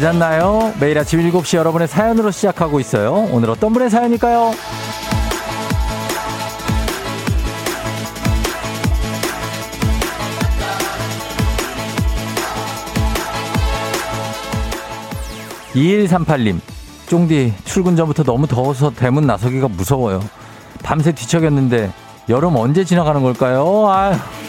잘 잤나요? 매일 아침 7시 여러분의 사연으로 시작하고 있어요. 오늘 어떤 분의 사연일까요? 2138님, 쫑디, 출근 전부터 너무 더워서 대문 나서기가 무서워요. 밤새 뒤척였는데, 여름 언제 지나가는 걸까요? 아휴.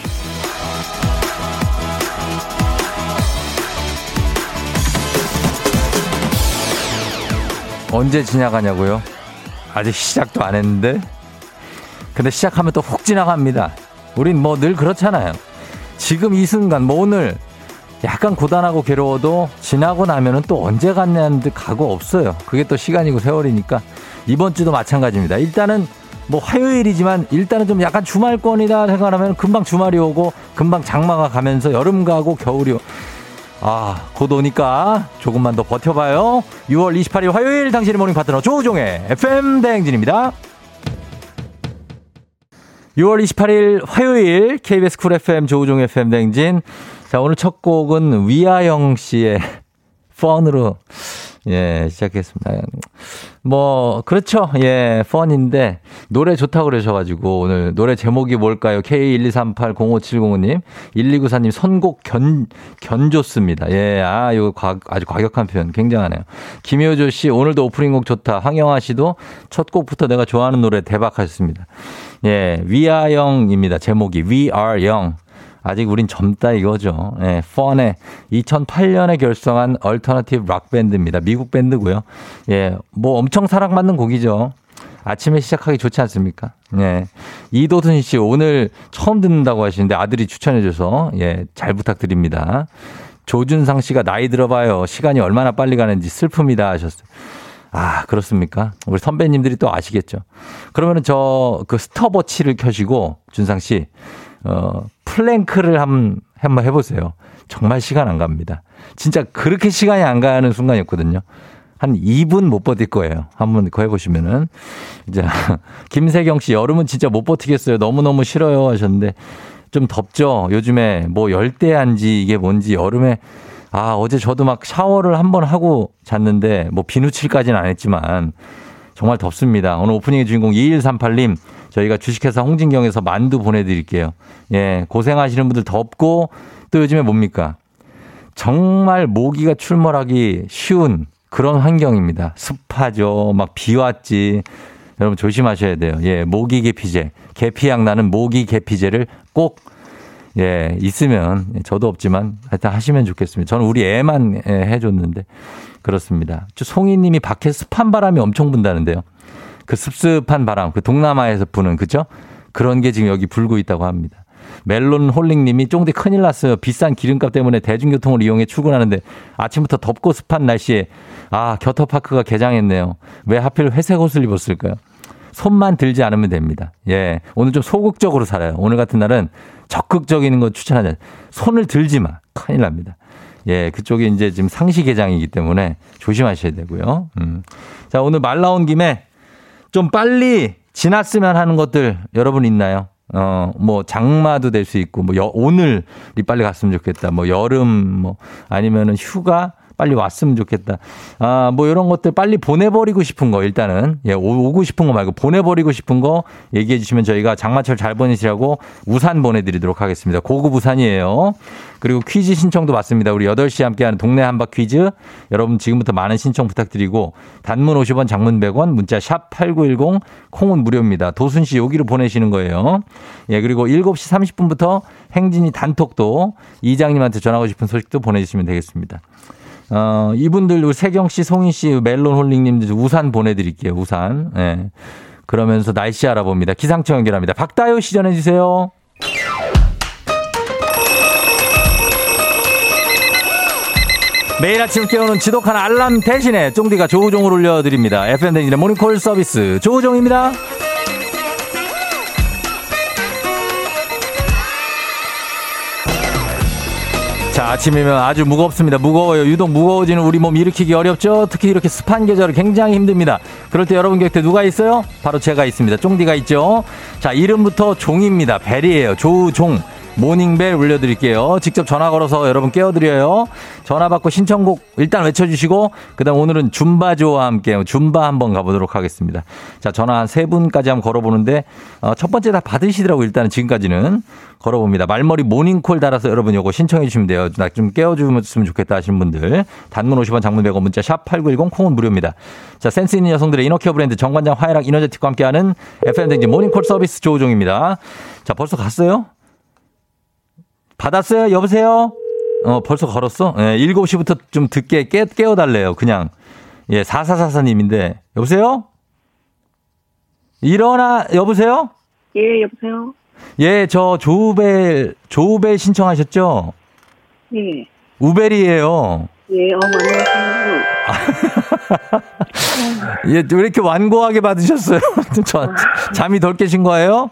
언제 지나가냐고요? 아직 시작도 안 했는데? 근데 시작하면 또 훅 지나갑니다. 우린 뭐 늘 그렇잖아요. 지금 이 순간, 뭐 오늘 약간 고단하고 괴로워도 지나고 나면은 또 언제 갔냐는 듯 가고 없어요. 그게 또 시간이고 세월이니까 이번 주도 마찬가지입니다. 일단은 뭐 화요일이지만 일단은 좀 약간 주말권이다 생각하면 금방 주말이 오고 금방 장마가 가면서 여름 가고 겨울이 오. 아, 곧 오니까 조금만 더 버텨봐요. 6월 28일 화요일 당신의 모닝 파트너 조우종의 FM 대행진입니다. 6월 28일 화요일 KBS Cool FM 조우종의 FM 대행진. 자, 오늘 첫 곡은 We Are Young 씨의 Fun으로 예, 시작했습니다. 뭐, 그렇죠. 예, Fun인데, 노래 좋다고 그러셔가지고, 오늘 노래 제목이 뭘까요? K123805705님, 1294님, 선곡 개, 개좋습니다. 예, 아, 이거 과, 아주 과격한 표현. 굉장하네요. 김효조 씨, 오늘도 오프닝 곡 좋다. 황영아 씨도 첫 곡부터 내가 좋아하는 노래 대박 하셨습니다. 예, We are young입니다. 제목이. We are young. 아직 우린 젊다 이거죠. 예, 펀의 2008년에 결성한 얼터너티브 락 밴드입니다. 미국 밴드고요. 예, 뭐 엄청 사랑받는 곡이죠. 아침에 시작하기 좋지 않습니까? 예. 이도순 씨 오늘 처음 듣는다고 하시는데 아들이 추천해 줘서 예, 잘 부탁드립니다. 조준상 씨가 나이 들어봐요. 시간이 얼마나 빨리 가는지 슬픔이다 하셨어요. 아, 그렇습니까? 우리 선배님들이 또 아시겠죠. 그러면은 저 그 스톱워치를 켜시고 준상 씨 어, 플랭크를 한, 한번 해보세요. 정말 시간 안 갑니다. 진짜 그렇게 시간이 안 가는 순간이었거든요. 한 2분 못 버틸 거예요. 한번 그거 해보시면은. 이제, 김세경 씨, 여름은 진짜 못 버티겠어요. 너무너무 싫어요. 하셨는데, 좀 덥죠? 요즘에 뭐 열대한지 이게 뭔지 여름에, 아, 어제 저도 막 샤워를 한 번 하고 잤는데, 뭐 비누칠까지는 안 했지만, 정말 덥습니다. 오늘 오프닝의 주인공 2138님, 저희가 주식회사 홍진경에서 만두 보내드릴게요. 예, 고생하시는 분들 덥고 또 요즘에 뭡니까? 정말 모기가 출몰하기 쉬운 그런 환경입니다. 습하죠. 막 비 왔지. 여러분 조심하셔야 돼요. 예, 모기 계피제, 계피향 나는 모기 계피제를 꼭 예, 있으면 저도 없지만 하여튼 하시면 좋겠습니다. 저는 우리 애만 예, 해줬는데 그렇습니다. 송이 님이 밖에 습한 바람이 엄청 분다는데요. 그 습습한 바람, 그 동남아에서 부는 그죠? 그런 게 지금 여기 불고 있다고 합니다. 멜론 홀링 님이 쫑디 큰일 났어요. 비싼 기름값 때문에 대중교통을 이용해 출근하는데 아침부터 덥고 습한 날씨에 아, 겨터파크가 개장했네요. 왜 하필 회색 옷을 입었을까요? 손만 들지 않으면 됩니다. 예. 오늘 좀 소극적으로 살아요. 오늘 같은 날은 적극적인 거 추천하자. 손을 들지 마. 큰일 납니다. 예, 그쪽이 이제 지금 상시 개장이기 때문에 조심하셔야 되고요. 음. 자, 오늘 말 나온 김에 좀 빨리 지났으면 하는 것들 여러분 있나요? 어, 뭐, 장마도 될 수 있고, 뭐, 여, 오늘이 빨리 갔으면 좋겠다. 뭐, 여름, 뭐, 아니면은 휴가, 빨리 왔으면 좋겠다. 아, 뭐 이런 것들 빨리 보내버리고 싶은 거 일단은 예, 오고 싶은 거 말고 보내버리고 싶은 거 얘기해 주시면 저희가 장마철 잘 보내시라고 우산 보내드리도록 하겠습니다. 고급 우산이에요. 그리고 퀴즈 신청도 받습니다. 우리 8시에 함께하는 동네 한바 퀴즈. 여러분 지금부터 많은 신청 부탁드리고 단문 50원 장문 100원 문자 샵 8910 콩은 무료입니다. 도순 씨 여기로 보내시는 거예요. 예, 그리고 7시 30분부터 행진이 단톡도 이장님한테 전하고 싶은 소식도 보내 주시면 되겠습니다. 어, 이분들, 세경 씨, 송인 씨, 멜론 홀링님들 우산 보내드릴게요, 우산. 예. 네. 그러면서 날씨 알아봅니다. 기상청 연결합니다. 박다효 씨 전해주세요. 매일 아침 깨우는 지독한 알람 대신에 쫑디가 조우종을 올려드립니다. FM 댕진의 모닝콜 서비스 조우종입니다. 자, 아침이면 아주 무겁습니다. 무거워요. 유독 무거워지는 우리 몸 일으키기 어렵죠? 특히 이렇게 습한 계절은 굉장히 힘듭니다. 그럴 때 여러분 곁에 누가 있어요? 바로 제가 있습니다. 쫑디가 있죠? 자, 이름부터 종입니다. 벨이에요. 조종. 모닝벨 울려드릴게요. 직접 전화 걸어서 여러분 깨워드려요. 전화 받고 신청곡 일단 외쳐주시고, 그 다음 오늘은 줌바조와 함께 줌바 한번 가보도록 하겠습니다. 자, 전화 한 세 분까지 한번 걸어보는데, 어, 첫 번째 다 받으시더라고, 일단은 지금까지는. 걸어봅니다. 말머리 모닝콜 달아서 여러분 요거 신청해 주시면 돼요. 나 좀 깨워주면 좋겠다 하시는 분들. 단문 50원 장문 100원 문자 샵 8910 콩은 무료입니다. 자, 센스 있는 여성들의 이너케어 브랜드 정관장 화해락 이너제틱과 함께하는 FM댕진 모닝콜 서비스 조우종입니다. 자, 벌써 갔어요? 받았어요? 여보세요? 어, 벌써 걸었어? 예, 7시부터 좀 듣게 깨, 깨워달래요. 그냥. 예, 4444님인데. 여보세요? 일어나, 여보세요? 예, 여보세요? 예, 저 조우벨, 조우벨 신청하셨죠? 예. 우벨이에요. 예, 어머, 안녕하세요. 예, 왜 이렇게 완고하게 받으셨어요? 저, 잠이 덜 깨신 거예요?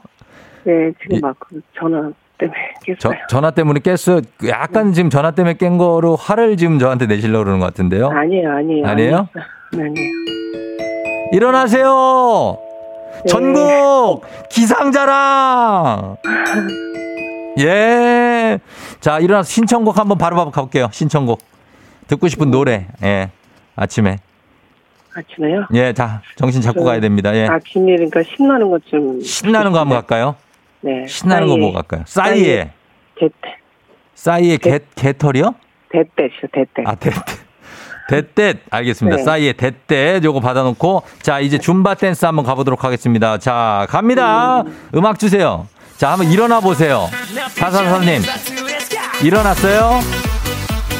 네, 지금 예. 막그 전화 때문에 저, 깼어요. 전화 때문에 깼어요. 약간 지금 전화 때문에 깬 거로 화를 지금 저한테 내시려고 그러는 것 같은데요. 아니에요, 아니에요. 아니에요? 아니에요. 아니에요. 일어나세요! 네. 전국 기상자랑! 예. 자, 일어나서 신청곡 한번 바로 가볼게요. 신청곡. 듣고 싶은 노래. 예. 아침에. 아침에요? 예, 자, 정신 잡고 저- 가야 됩니다. 예. 아침이니까 신나는 것 좀. 신나는 거 한번 갈까요? 네. 신나는 거 뭐 갈까요? 싸이의, 대대. 싸이의 개, 개털이요? 대대시죠, 대대. 아, 대떼. 대떼. 알겠습니다. 네. 싸이의 대떼. 요거 받아놓고. 자, 이제 줌바 댄스 한번 가보도록 하겠습니다. 자, 갑니다. 음. 악 주세요. 자, 한번 일어나 보세요. 사사사님. 일어났어요?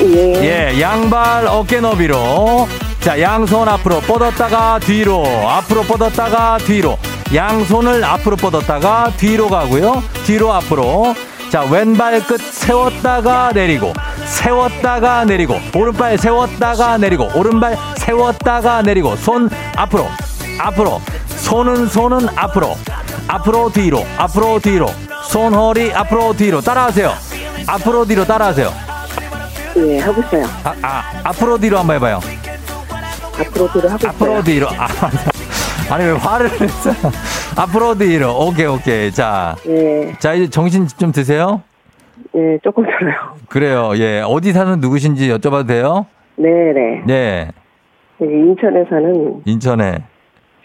예. 예, 양발 어깨 너비로. 자, 양손 앞으로 뻗었다가 뒤로. 앞으로 뻗었다가 뒤로. 양손을 앞으로 뻗었다가 뒤로 가고요. 뒤로 앞으로. 자, 왼발 끝 세웠다가 내리고. 세웠다가 내리고. 오른발 세웠다가 내리고. 오른발 세웠다가 내리고. 손 앞으로. 앞으로. 손은 손은 앞으로. 앞으로 뒤로. 앞으로 뒤로. 손 허리 앞으로 뒤로. 따라하세요. 앞으로 뒤로 따라하세요. 예, 하고 있어요. 아, 아, 앞으로 뒤로 한번 해봐요. 앞으로 뒤로 하고 앞으로 있어요. 뒤로. 아, 아니, 왜 화를 냈어? 앞으로 뒤로. 오케이, 오케이. 자, 예, 자, 이제 정신 좀 드세요. 예, 조금 들어요. 그래요. 예. 어디 사는 누구신지 여쭤봐도 돼요? 네네. 네. 여기 인천에 사는 인천에.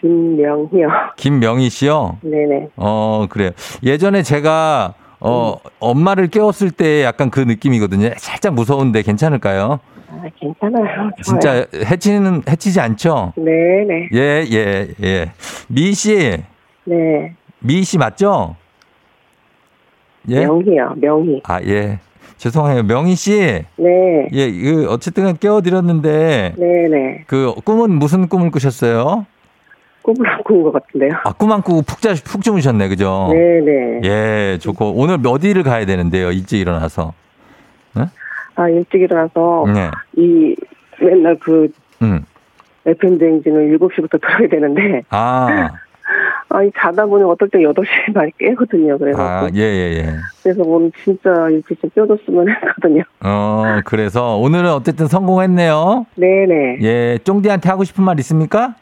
김명희요. 김명희 씨요? 네네. 어, 그래요. 예전에 제가, 어, 엄마를 깨웠을 때 약간 그 느낌이거든요. 살짝 무서운데 괜찮을까요? 아, 괜찮아요. 좋아요. 진짜 해치는, 해치지 않죠? 네 네. 예, 예, 예. 미 씨, 네. 미씨 맞죠? 예? 명희요, 명희. 아, 예. 죄송해요. 명희 씨. 네. 예, 그 어쨌든 깨워 드렸는데 네 네. 그 꿈은 무슨 꿈을 꾸셨어요? 꿈을 안꾼것 같은데요. 아, 꿈 안 꾸고 푹, 자, 푹 주무셨네. 그죠? 네네. 예, 좋고. 오늘 어디를 가야 되는데요? 일찍 일어나서. 아, 일찍 일어나서 네. 이 맨날 그 음. FM 대행진을 7시부터 들어야 되는데 아, 아, 이 자다 보니 어떨 때 8시에 많이 깨거든요. 그래서 아, 예, 예, 예. 그래서 오늘 진짜 일찍 좀 깨워줬으면 했거든요. 어, 그래서 오늘은 어쨌든 성공했네요. 네네. 예, 쫑디한테 하고 싶은 말 있습니까?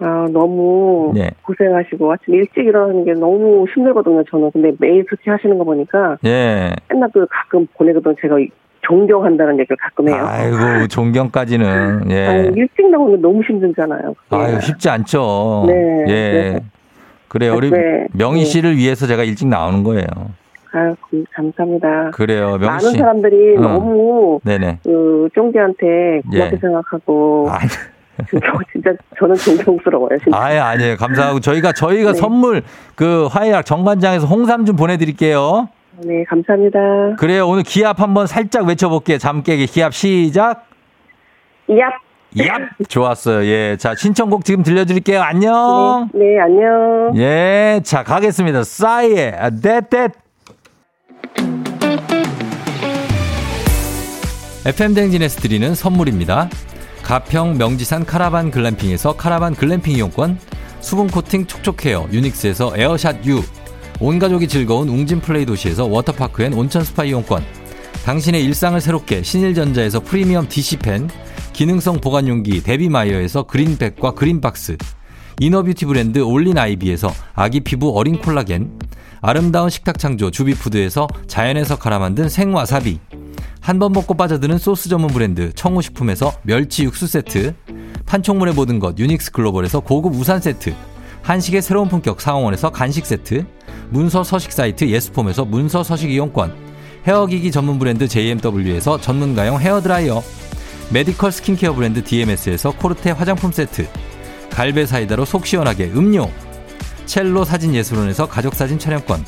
아, 너무 네. 고생하시고 아침 일찍 일어나는 게 너무 힘들거든요. 저는 근데 매일 그렇게 하시는 거 보니까 예. 맨날 그 가끔 보내거든 제가 존경한다는 얘기를 가끔 해요. 아이고, 존경까지는. 아니, 예. 일찍 나오면 너무 힘들잖아요. 아유, 쉽지 않죠. 네, 예. 그래서- 그래요. 우리 네, 명희 네. 씨를 위해서 제가 일찍 나오는 거예요. 아유, 감- 감사합니다. 그래요. 명희 많은 씨. 사람들이 어. 너무 네네. 그 쫑디한테 고맙게 예. 생각하고 아, 진짜 저는 존경스러워요. 진짜. 아예 아니에요. 감사하고 저희가 저희가 네. 선물 그 화해락 정관장에서 홍삼 좀 보내드릴게요. 네, 감사합니다. 그래요. 오늘 기합 한번 살짝 외쳐볼게요. 잠 깨기 기합 시작. 얍. 얍 좋았어요. 예. 자 신청곡 지금 들려드릴게요. 안녕. 네, 네, 안녕. 예. 자 가겠습니다. 싸이의 That That. FM 대행진에서 드리는 선물입니다. 가평 명지산 카라반 글램핑에서 카라반 글램핑 이용권, 수분 코팅 촉촉 헤어 유닉스에서 에어샷 U, 온 가족이 즐거운 웅진 플레이 도시에서 워터파크 and 온천 스파 이용권, 당신의 일상을 새롭게 신일전자에서 프리미엄 DC팬, 기능성 보관용기 데비마이어에서 그린백과 그린박스, 이너뷰티 브랜드 올린 아이비에서 아기 피부 어린 콜라겐, 아름다운 식탁 창조 주비푸드에서 자연에서 갈아 만든 생와사비 한 번 먹고 빠져드는 소스 전문 브랜드 청우식품에서 멸치 육수 세트 판촉물의 모든 것 유닉스 글로벌에서 고급 우산 세트 한식의 새로운 품격 상황원에서 간식 세트 문서 서식 사이트 예스폼에서 문서 서식 이용권 헤어기기 전문 브랜드 JMW에서 전문가용 헤어드라이어 메디컬 스킨케어 브랜드 DMS에서 코르테 화장품 세트 갈배 사이다로 속 시원하게 음료 첼로 사진 예술원에서 가족사진 촬영권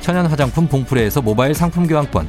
천연 화장품 봉프레에서 모바일 상품 교환권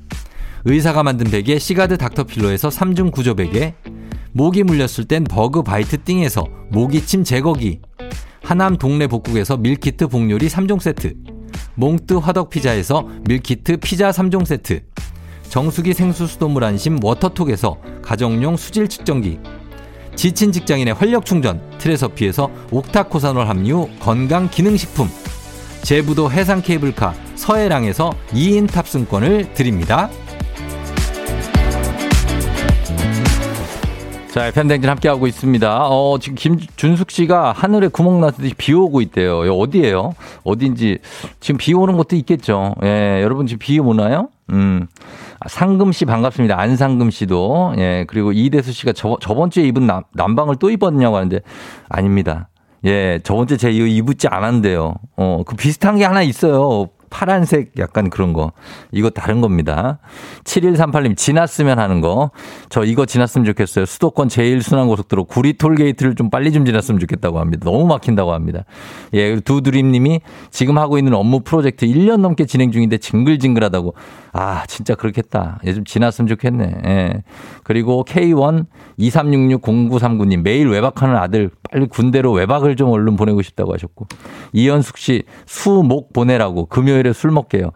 의사가 만든 베개 시가드 닥터필로에서 3중 구조 베개 모기 물렸을 땐 버그 바이트 띵에서 모기침 제거기 하남 동네 복국에서 밀키트 복요리 3종 세트 몽뜨 화덕 피자에서 밀키트 피자 3종 세트 정수기 생수 수돗물 안심 워터톡에서 가정용 수질 측정기 지친 직장인의 활력 충전 트레서피에서 옥타코사놀 함유 건강 기능식품 제부도 해상 케이블카 서해랑에서 2인 탑승권을 드립니다. 자, 팬댕진 함께하고 있습니다. 어, 지금 김준숙 씨가 하늘에 구멍 나듯이 비 오고 있대요. 어디에요? 어딘지. 지금 비 오는 것도 있겠죠. 예, 여러분 지금 비 오나요? 음. 아, 상금 씨 반갑습니다. 안상금 씨도. 예, 그리고 이대수 씨가 저, 저번 주에 입은 남, 남방을 또 입었냐고 하는데 아닙니다. 예, 저번 주에 제가 이거 입었지 않았는데요. 어, 그 비슷한 게 하나 있어요. 파란색 약간 그런 거. 이거 다른 겁니다. 7138님, 지났으면 하는 거. 저 이거 지났으면 좋겠어요. 수도권 제일순환고속도로 구리 톨게이트를 좀 빨리 좀 지났으면 좋겠다고 합니다. 너무 막힌다고 합니다. 예, 두드림 님이 지금 하고 있는 업무 프로젝트 1년 넘게 진행 중인데 징글징글하다고. 아, 진짜 그렇겠다. 예, 좀 지났으면 좋겠네. 예. 그리고 K1 23660939님 매일 외박하는 아들 빨리 군대로 외박을 좀 얼른 보내고 싶다고 하셨고. 이현숙 씨 수 목 보내라고 금요일 에 술 먹게요.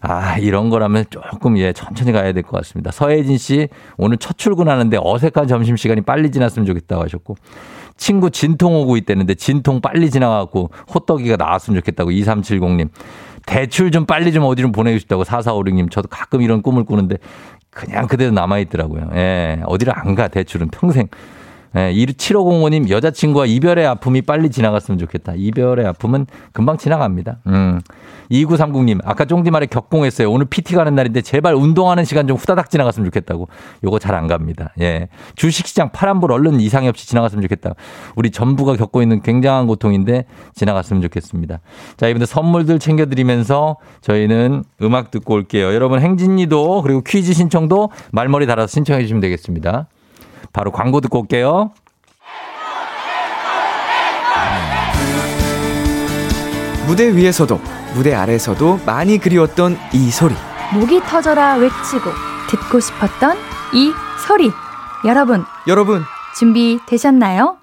아, 이런 거라면 조금, 예, 천천히 가야 될 것 같습니다. 서혜진 씨, 오늘 첫 출근하는데 어색한 점심시간이 빨리 지났으면 좋겠다고 하셨고. 친구 진통 오고 있다는데 진통 빨리 지나가고 호떡이가 나왔으면 좋겠다고 2370님. 대출 좀 빨리 좀 어디 좀 보내고 싶다고 4456님. 저도 가끔 이런 꿈을 꾸는데 그냥 그대로 남아있더라고요. 예, 어디를 안 가, 대출은 평생. 예, 7505님, 여자친구와 이별의 아픔이 빨리 지나갔으면 좋겠다. 이별의 아픔은 금방 지나갑니다. 음. 2930님, 아까 쫑디 말에 격공했어요. 오늘 PT 가는 날인데 제발 운동하는 시간 좀 후다닥 지나갔으면 좋겠다고. 요거 잘 안 갑니다. 예. 주식시장 파란불 얼른 이상이 없이 지나갔으면 좋겠다. 우리 전부가 겪고 있는 굉장한 고통인데 지나갔으면 좋겠습니다. 자, 이분들 선물들 챙겨드리면서 저희는 음악 듣고 올게요. 여러분 행진이도 그리고 퀴즈 신청도 말머리 달아서 신청해 주시면 되겠습니다. 바로 광고 듣고 올게요. 무대 위에서도 무대 아래에서도 많이 그리웠던 이 소리. 목이 터져라 외치고 듣고 싶었던 이 소리. 여러분, 여러분, 준비 되셨나요?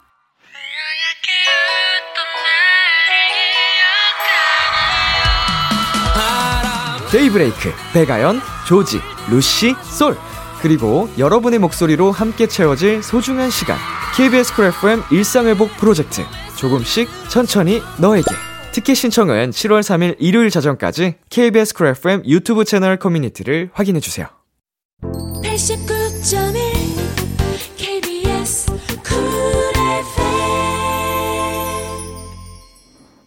데이브레이크, 백아연, 조지, 루시, 솔. 그리고 여러분의 목소리로 함께 채워질 소중한 시간. KBS 쿨 FM 일상회복 프로젝트. 조금씩 천천히 너에게. 티켓 신청은 7월 3일 일요일 자정까지 KBS 쿨 FM 유튜브 채널 커뮤니티를 확인해 주세요.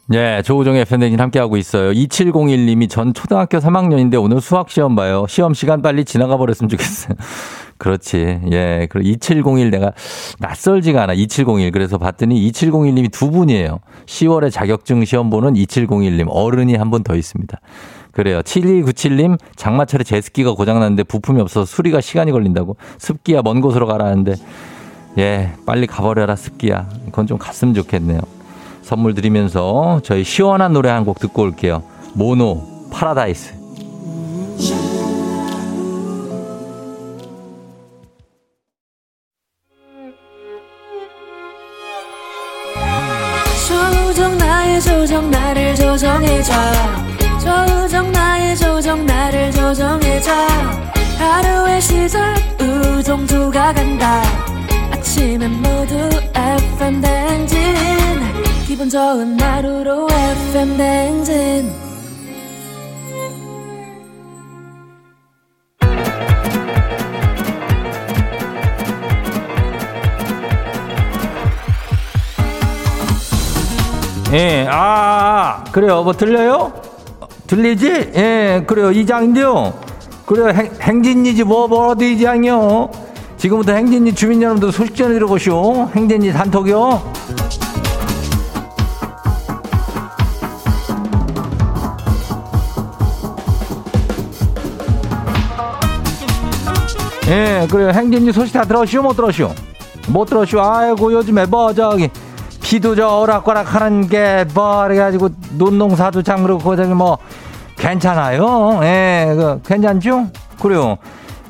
네, 조우종의 팬데믹 함께하고 있어요. 2701님이 전 초등학교 3학년인데 오늘 수학 시험 봐요. 시험 시간 빨리 지나가 버렸으면 좋겠어요. 그렇지. 예. 그리고 2701 내가 낯설지가 않아. 2701. 그래서 봤더니 2701님이 두 분이에요. 10월에 자격증 시험 보는 2701님. 어른이 한 분 더 있습니다. 그래요. 7297님, 장마철에 제습기가 고장났는데 부품이 없어서 수리가 시간이 걸린다고. 습기야, 먼 곳으로 가라는데. 예, 빨리 가버려라, 습기야. 그건 좀 갔으면 좋겠네요. 선물 드리면서 저희 시원한 노래 한 곡 듣고 올게요. 모노 파라다이스. 조정 나의 조정 나를 조정해줘 조정 나의 조정 나를 조정해줘 하루의 시절 우정조가 간다 아침엔 모두 FM 댕진 기분 좋은 하루로 FM 댕진 예, 아, 그래요. 뭐 들려요? 들리지? 예, 그래요. 이장인데요. 그래요. 행, 행진이지 뭐, 뭐 어디 이장이요? 지금부터 행진이 주민 여러분들 소식 전해드려 보시오. 행진이 단톡이요. 예, 그래요. 행진이 소식 다 들었시오? 못 들었시오? 못 들었시오? 아이고, 요즘에 뭐, 저기, 비도 저 오락가락 하는 게 뭐, 그래가지고 논농사도 참 그렇고 저기 뭐 괜찮아요. 예, 그 괜찮죠? 그래요.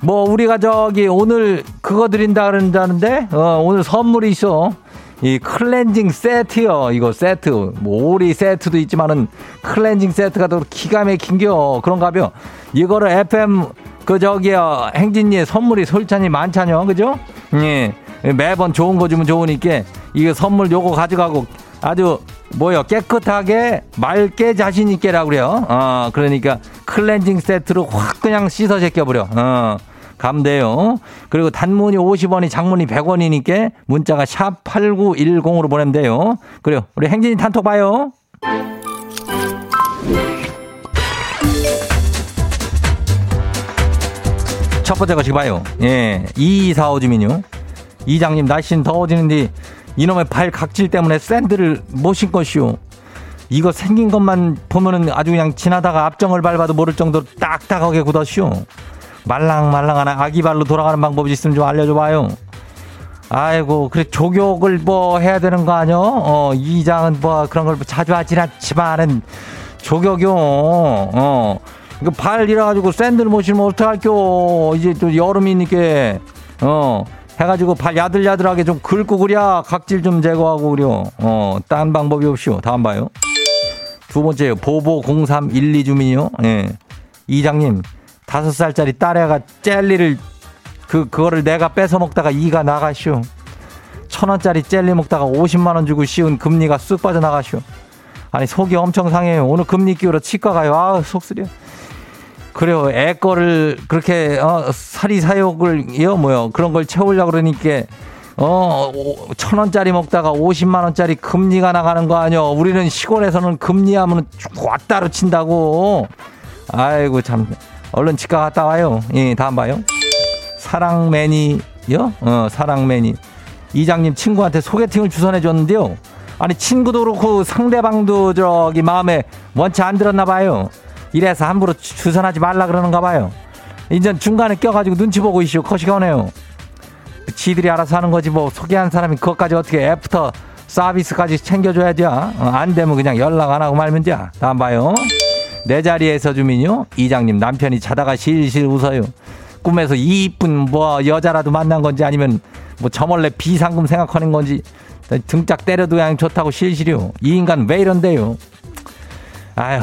뭐 우리가 저기 오늘 그거 드린다 그런다는데 어, 오늘 선물이 있어. 이 클렌징 세트요. 이거 세트. 뭐 오리 세트도 있지만은 클렌징 세트가 더 기가 막힌겨. 그런가벼. 이거를 FM 그 저기요 행진이의 선물이 솔찬히 많잖요. 그죠? 예. 매번 좋은 거 주면 좋으니까 이거 선물 요거 가져가고 아주 뭐요 깨끗하게 맑게 자신 있게라 그래요. 어 그러니까 클렌징 세트로 확 그냥 씻어 제껴버려. 어. 감돼요. 그리고 단문이 50원이 장문이 100원이니까 문자가 샵 8910으로 보내면 돼요. 그래요. 우리 행진이 단톡 봐요. 첫 번째 거 지금 봐요. 예. 2245 주민요. 이장님 날씨는 더워지는데 이놈의 발 각질 때문에 샌들을 못 신것이오. 이거 생긴 것만 보면은 아주 그냥 지나다가 앞정을 밟아도 모를 정도로 딱딱하게 굳었시오. 말랑말랑한 아기 발로 돌아가는 방법이 있으면 좀 알려줘봐요. 아이고, 그래, 조격을 뭐 해야 되는 거 아니요? 어, 이장은 뭐 그런 걸 자주 하진 않지만은 조격이요. 어. 발 잃어가지고 샌들 못 신으면 어떡할겨. 이제 또 여름이니까. 어. 해가지고 발 야들야들하게 좀 긁고 그랴 각질 좀 제거하고 그려. 어, 딴 방법이 없이요. 다음 봐요. 두 번째요. 보보0312 주민이요. 예. 이장님, 다섯 살짜리 딸애가 젤리를 그, 그거를 내가 뺏어 먹다가 이가 나가시오. 천 원짜리 젤리 먹다가 50만 원 주고 씌운 금리가 쑥 빠져나가시오. 아니, 속이 엄청 상해요. 오늘 금리 끼우러 치과 가요. 아, 속 쓰려. 그래요. 애 거를 그렇게 어, 사리 사욕을요 뭐요 그런 걸 채우려 고 그러니까 어, 천 원짜리 먹다가 오십만 원짜리 금리가 나가는 거 아니요. 우리는 시골에서는 금리하면 왔다로 친다고. 아이고 참. 얼른 치과 갔다 와요. 예, 다음 봐요. 사랑매니요? 어, 사랑매니. 이장님 친구한테 소개팅을 주선해 줬는데요. 아니 친구도 그렇고 상대방도 저기 마음에 원치 안 들었나 봐요. 이래서 함부로 주선하지 말라 그러는가 봐요. 인전 중간에 껴가지고 눈치 보고 이슈 커시가 오네요. 지들이 알아서 하는 거지 뭐 소개한 사람이 그것까지 어떻게 애프터 서비스까지 챙겨줘야죠. 어, 안 되면 그냥 연락 안 하고 말면 돼. 다음 봐요. 내 자리에서 주민요. 이장님 남편이 자다가 실실 웃어요. 꿈에서 이쁜 뭐 여자라도 만난 건지 아니면 뭐 저멀래 비상금 생각하는 건지 등짝 때려도 그냥 좋다고 실실이요. 이 인간 왜 이런데요? 아유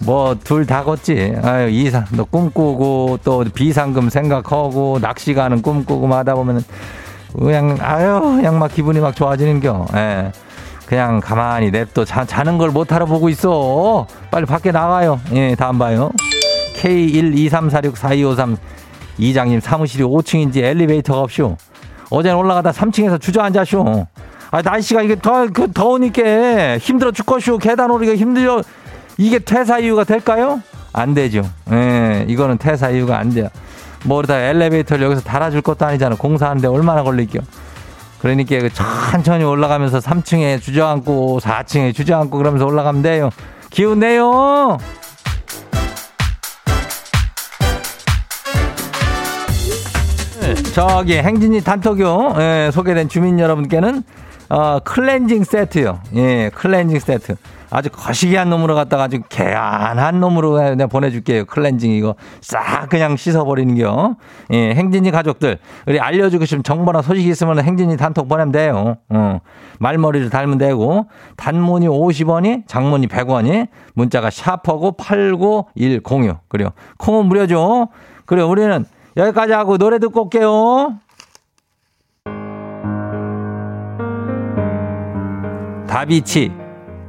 뭐 둘 다 걷지. 아유 이상 너 꿈꾸고 또 비상금 생각하고 낚시 가는 꿈꾸고 뭐 하다 보면은 그냥 아유 그냥 막 기분이 막 좋아지는겨. 예. 그냥 가만히 냅둬 자, 자는 걸 못하러 보고 있어. 빨리 밖에 나가요. 예, 다음 봐요. K123464253 이장님 사무실이 5층인지 엘리베이터가 없쇼. 어제는 올라가다 3층에서 주저앉았쇼. 아, 날씨가 이게 더, 그, 더우니까 힘들어 죽겠쇼. 계단 오르기가 힘들어. 이게 퇴사 이유가 될까요? 안 되죠. 예, 이거는 퇴사 이유가 안 돼요. 뭐다 엘리베이터를 여기서 달아줄 것도 아니잖아. 공사하는데 얼마나 걸릴게요. 그러니까 그 천천히 올라가면서 3층에 주저앉고 4층에 주저앉고 그러면서 올라가면 돼요. 기운 내요. 저기 행진이 단톡요 예, 소개된 주민 여러분께는 어, 클렌징 세트요. 예, 클렌징 세트. 아주 거시기한 놈으로 갖다가 아주 개안한 놈으로 내가 보내줄게요. 클렌징 이거 싹 그냥 씻어버리는 겨. 예, 행진이 가족들 우리 알려주고 싶은 정보나 소식이 있으면 행진이 단톡 보내면 돼요. 어, 말머리를 달면 되고 단문이 50원이 장문이 100원이 문자가 샤퍼고 89106 그래요. 콩은 무료죠. 그래, 우리는 여기까지 하고 노래 듣고 올게요. 다비치,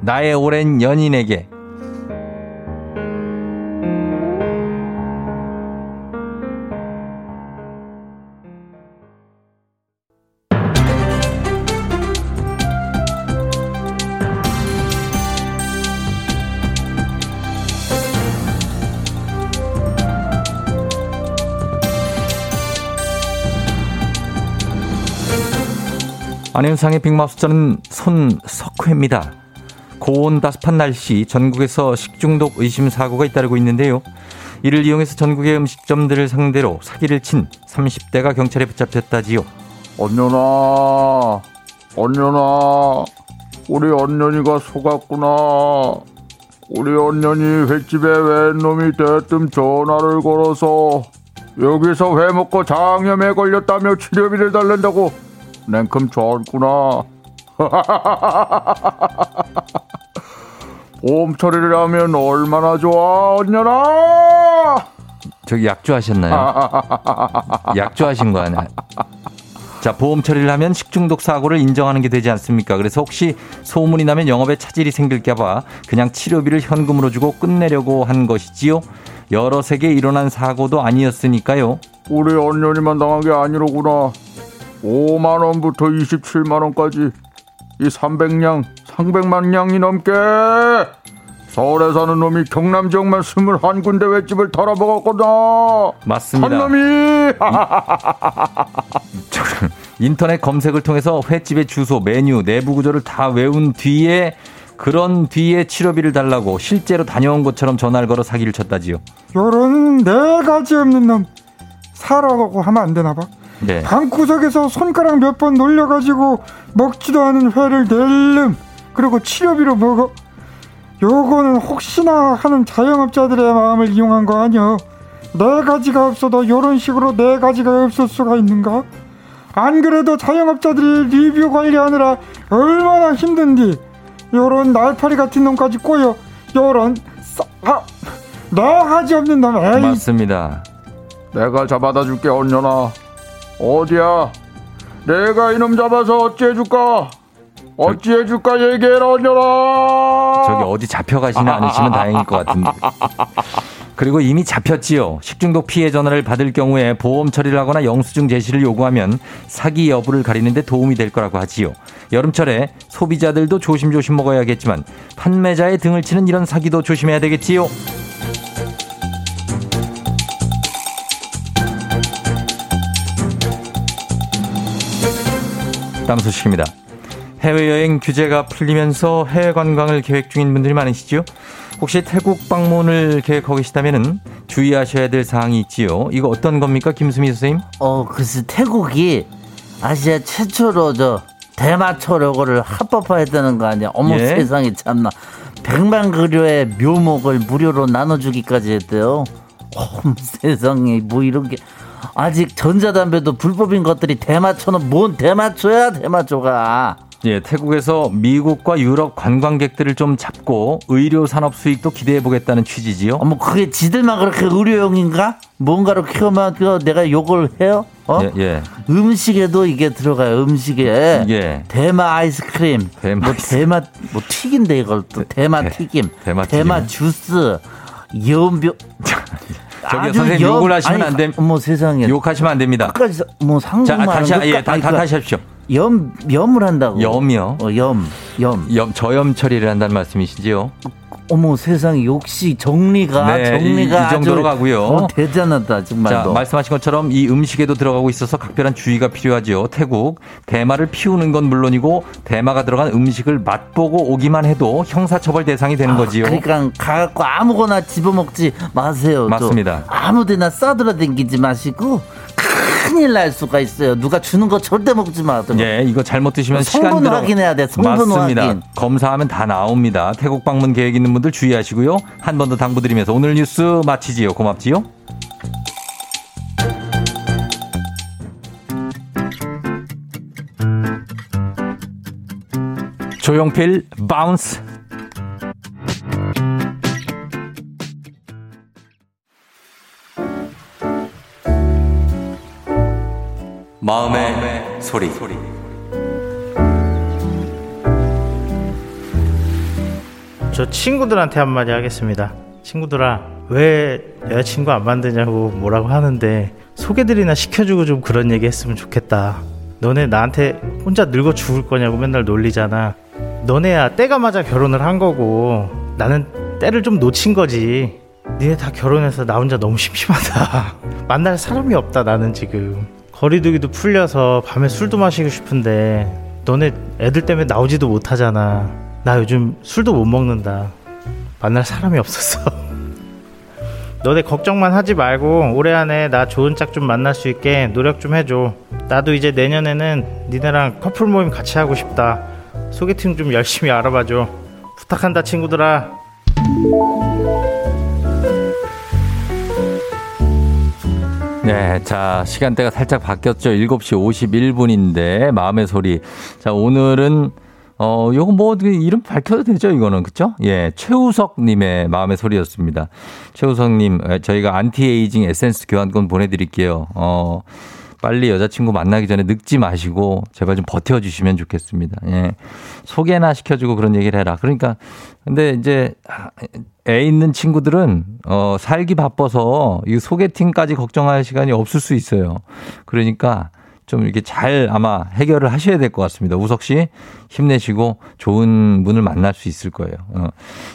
나의 오랜 연인에게. 안현상의 빅마우스 저는 손석회입니다. 고온 다습한 날씨 전국에서 식중독 의심 사고가 잇따르고 있는데요. 이를 이용해서 전국의 음식점들을 상대로 사기를 친 30대가 경찰에 붙잡혔다지요. 언년아, 언년아, 우리 언년이가 속았구나. 우리 언년이 횟집에 웬 놈이 대뜸 전화를 걸어서 여기서 회 먹고 장염에 걸렸다며 치료비를 달랜다고 냉큼 줬구나. 보험 처리를 하면 얼마나 좋아, 언년아! 저기 약주 하셨나요? 약주 하신 거 아니야? 자, 보험 처리를 하면 식중독 사고를 인정하는 게 되지 않습니까? 그래서 혹시 소문이 나면 영업에 차질이 생길까봐 그냥 치료비를 현금으로 주고 끝내려고 한 것이지요. 여러 세계 일어난 사고도 아니었으니까요. 우리 언년이만 당한 게 아니로구나. 5만 원부터 27만 원까지 이 300량, 300만 량이 넘게 서울에 사는 놈이 경남 지역만 21군데 횟집을 털어먹었구나. 맞습니다. 한 놈이 인터넷 검색을 통해서 횟집의 주소, 메뉴, 내부 구조를 다 외운 뒤에 그런 뒤에 치료비를 달라고 실제로 다녀온 것처럼 전화를 걸어 사기를 쳤다지요. 요런 네 가지 없는 놈 사라고 하면 안 되나 봐. 네. 방구석에서 손가락 몇 번 놀려가지고 먹지도 않은 회를 낼름 그리고 치료비로 먹어. 요거는 혹시나 하는 자영업자들의 마음을 이용한 거 아니여. 네 가지가 없어도 요런 식으로 네 가지가 없을 수가 있는가? 안 그래도 자영업자들이 리뷰 관리하느라 얼마나 힘든디. 요런 날파리 같은 놈까지 꼬여. 요런 싸, 아, 네 가지 없는 놈. 에이. 맞습니다. 내가 잡아다 줄게 언년아. 어디야? 내가 이놈 잡아서 어찌해줄까? 어찌해줄까 얘기해라 언년아. 저기 어디 잡혀가지는 않으시면 다행일 것 같은데. 그리고 이미 잡혔지요. 식중독 피해 전화를 받을 경우에 보험 처리를 하거나 영수증 제시를 요구하면 사기 여부를 가리는데 도움이 될 거라고 하지요. 여름철에 소비자들도 조심조심 먹어야겠지만 판매자의 등을 치는 이런 사기도 조심해야 되겠지요. 다음 소식입니다. 해외여행 규제가 풀리면서 해외 관광을 계획 중인 분들이 많으시죠? 혹시 태국 방문을 계획하고 계시다면 주의하셔야 될 사항이 있지요. 이거 어떤 겁니까, 김수미 선생님? 어, 글쎄 태국이 아시아 최초로 저 대마초려고를 합법화했다는 거 아니야? 어머 예. 세상에 참나. 백만 그료의 묘목을 무료로 나눠주기까지 했대요. 어머 세상에 뭐 이런 게 아직 전자담배도 불법인 것들이 대마초는 뭔 대마초야 대마초가. 예, 태국에서 미국과 유럽 관광객들을 좀 잡고 의료 산업 수익도 기대해 보겠다는 취지지요. 어머 그게 지들만 그렇게 의료용인가? 뭔가로 키우면 그 내가 욕을 해요? 어? 예, 예. 음식에도 이게 들어가요. 음식에 예. 대마 아이스크림, 대마 뭐 아이스- 대마 뭐 튀긴데 이걸 또 대마 대- 튀김, 대마 튀김. 주스, 염병. 저기요, 선생님 욕을 하시면 안 됩니다. 어머 세상에. 욕하시면 안 됩니다. 끝까지 사- 뭐 자, 상관만 다시, 예, 다, 다, 다시 하십시오. 염 염을 한다고. 염이요? 어, 염, 염. 염, 저염 처리를 한다는 말씀이시지요? 어머 세상에 역시 정리가 네, 정리가 이- 이 정도로 가고요. 어, 대단하다 정말. 자, 말씀하신 것처럼 이 음식에도 들어가고 있어서 각별한 주의가 필요하지요. 태국 대마를 피우는 건 물론이고 대마가 들어간 음식을 맛보고 오기만 해도 형사처벌 대상이 되는 거지요. 그러니까 가갖고 아무거나 집어먹지 마세요. 또. 맞습니다. 아무데나 싸돌아댕기지 마시고 큰일 날 수가 있어요. 누가 주는 거 절대 먹지 마. 예, 이거 잘못 드시면 성분 시간 들어 확인해야 돼, 성분 맞습니다. 확인. 검사하면 다 나옵니다. 태국 방문 계획 있는 분들 주의하시고요. 한 번 더 당부드리면서 오늘 뉴스 마치지요. 고맙지요. 조용필 바운스 마음의 소리. 저 친구들한테 한마디 하겠습니다. 친구들아, 왜 여자친구 안 만드냐고 뭐라고 하는데 소개들이나 시켜주고 좀 그런 얘기 했으면 좋겠다. 너네 나한테 혼자 늙어 죽을 거냐고 맨날 놀리잖아. 너네야 때가 맞아 결혼을 한 거고 나는 때를 좀 놓친 거지. 니네 다 결혼해서 나 혼자 너무 심심하다. 만날 사람이 없다 나는 지금. 거리두기도 풀려서 밤에 술도 마시고 싶은데 너네 애들 때문에 나오지도 못하잖아. 나 요즘 술도 못 먹는다. 만날 사람이 없었어. 너네 걱정만 하지 말고 올해 안에 나 좋은 짝 좀 만날 수 있게 노력 좀 해줘. 나도 이제 내년에는 니네랑 커플 모임 같이 하고 싶다. 소개팅 좀 열심히 알아봐줘. 부탁한다 친구들아. 네, 자, 시간대가 살짝 바뀌었죠. 7시 51분인데, 마음의 소리. 자, 오늘은, 어, 요거 뭐, 이름 밝혀도 되죠, 이거는. 그쵸? 예, 최우석님의 마음의 소리였습니다. 최우석님, 에, 저희가 안티에이징 에센스 교환권 보내드릴게요. 어, 빨리 여자친구 만나기 전에 늙지 마시고, 제발 좀 버텨주시면 좋겠습니다. 예. 소개나 시켜주고 그런 얘기를 해라. 그러니까, 근데 이제, 애 있는 친구들은 어 살기 바빠서 이 소개팅까지 걱정할 시간이 없을 수 있어요. 그러니까 좀 이렇게 잘 아마 해결을 하셔야 될 것 같습니다. 우석 씨 힘내시고 좋은 분을 만날 수 있을 거예요. 어.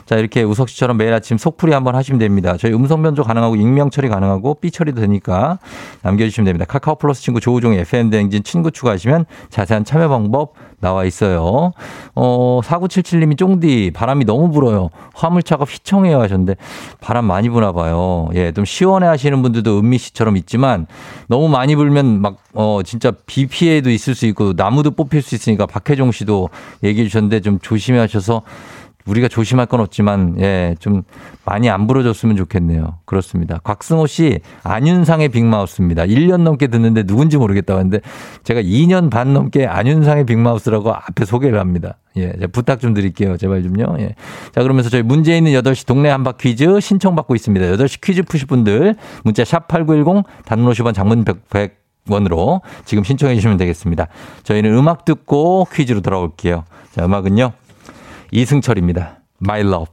자 이렇게 우석 씨처럼 매일 아침 속풀이 한번 하시면 됩니다. 저희 음성 변조 가능하고 익명 처리 가능하고 삐 처리도 되니까 남겨주시면 됩니다. 카카오 플러스 친구 조우종의 FM 대행진 친구 추가하시면 자세한 참여 방법 나와 있어요. 어 4977님이 쫑디 바람이 너무 불어요. 화물차가 휘청해요 하셨는데 바람 많이 부나 봐요. 예, 좀 시원해 하시는 분들도 은미 씨처럼 있지만 너무 많이 불면 막 어 진짜 비 피해도 있을 수 있고 나무도 뽑힐 수 있으니까 박혜종 씨도 얘기해 주셨는데 좀 조심하셔서 우리가 조심할 건 없지만 예, 좀 많이 안 불어줬으면 좋겠네요. 그렇습니다. 곽승호 씨 안윤상의 빅마우스입니다. 1년 넘게 듣는데 누군지 모르겠다고 했는데 제가 2년 반 넘게 안윤상의 빅마우스라고 앞에 소개를 합니다. 예, 부탁 좀 드릴게요. 제발 좀요. 예. 자, 그러면서 저희 문제 있는 8시 동네 한바 퀴즈 신청받고 있습니다. 8시 퀴즈 푸실 분들 문자 샵 8910 단문 50원 장문 100, 원으로 지금 신청해 주시면 되겠습니다. 저희는 음악 듣고 퀴즈로 돌아올게요. 자, 음악은요. 이승철입니다. My Love.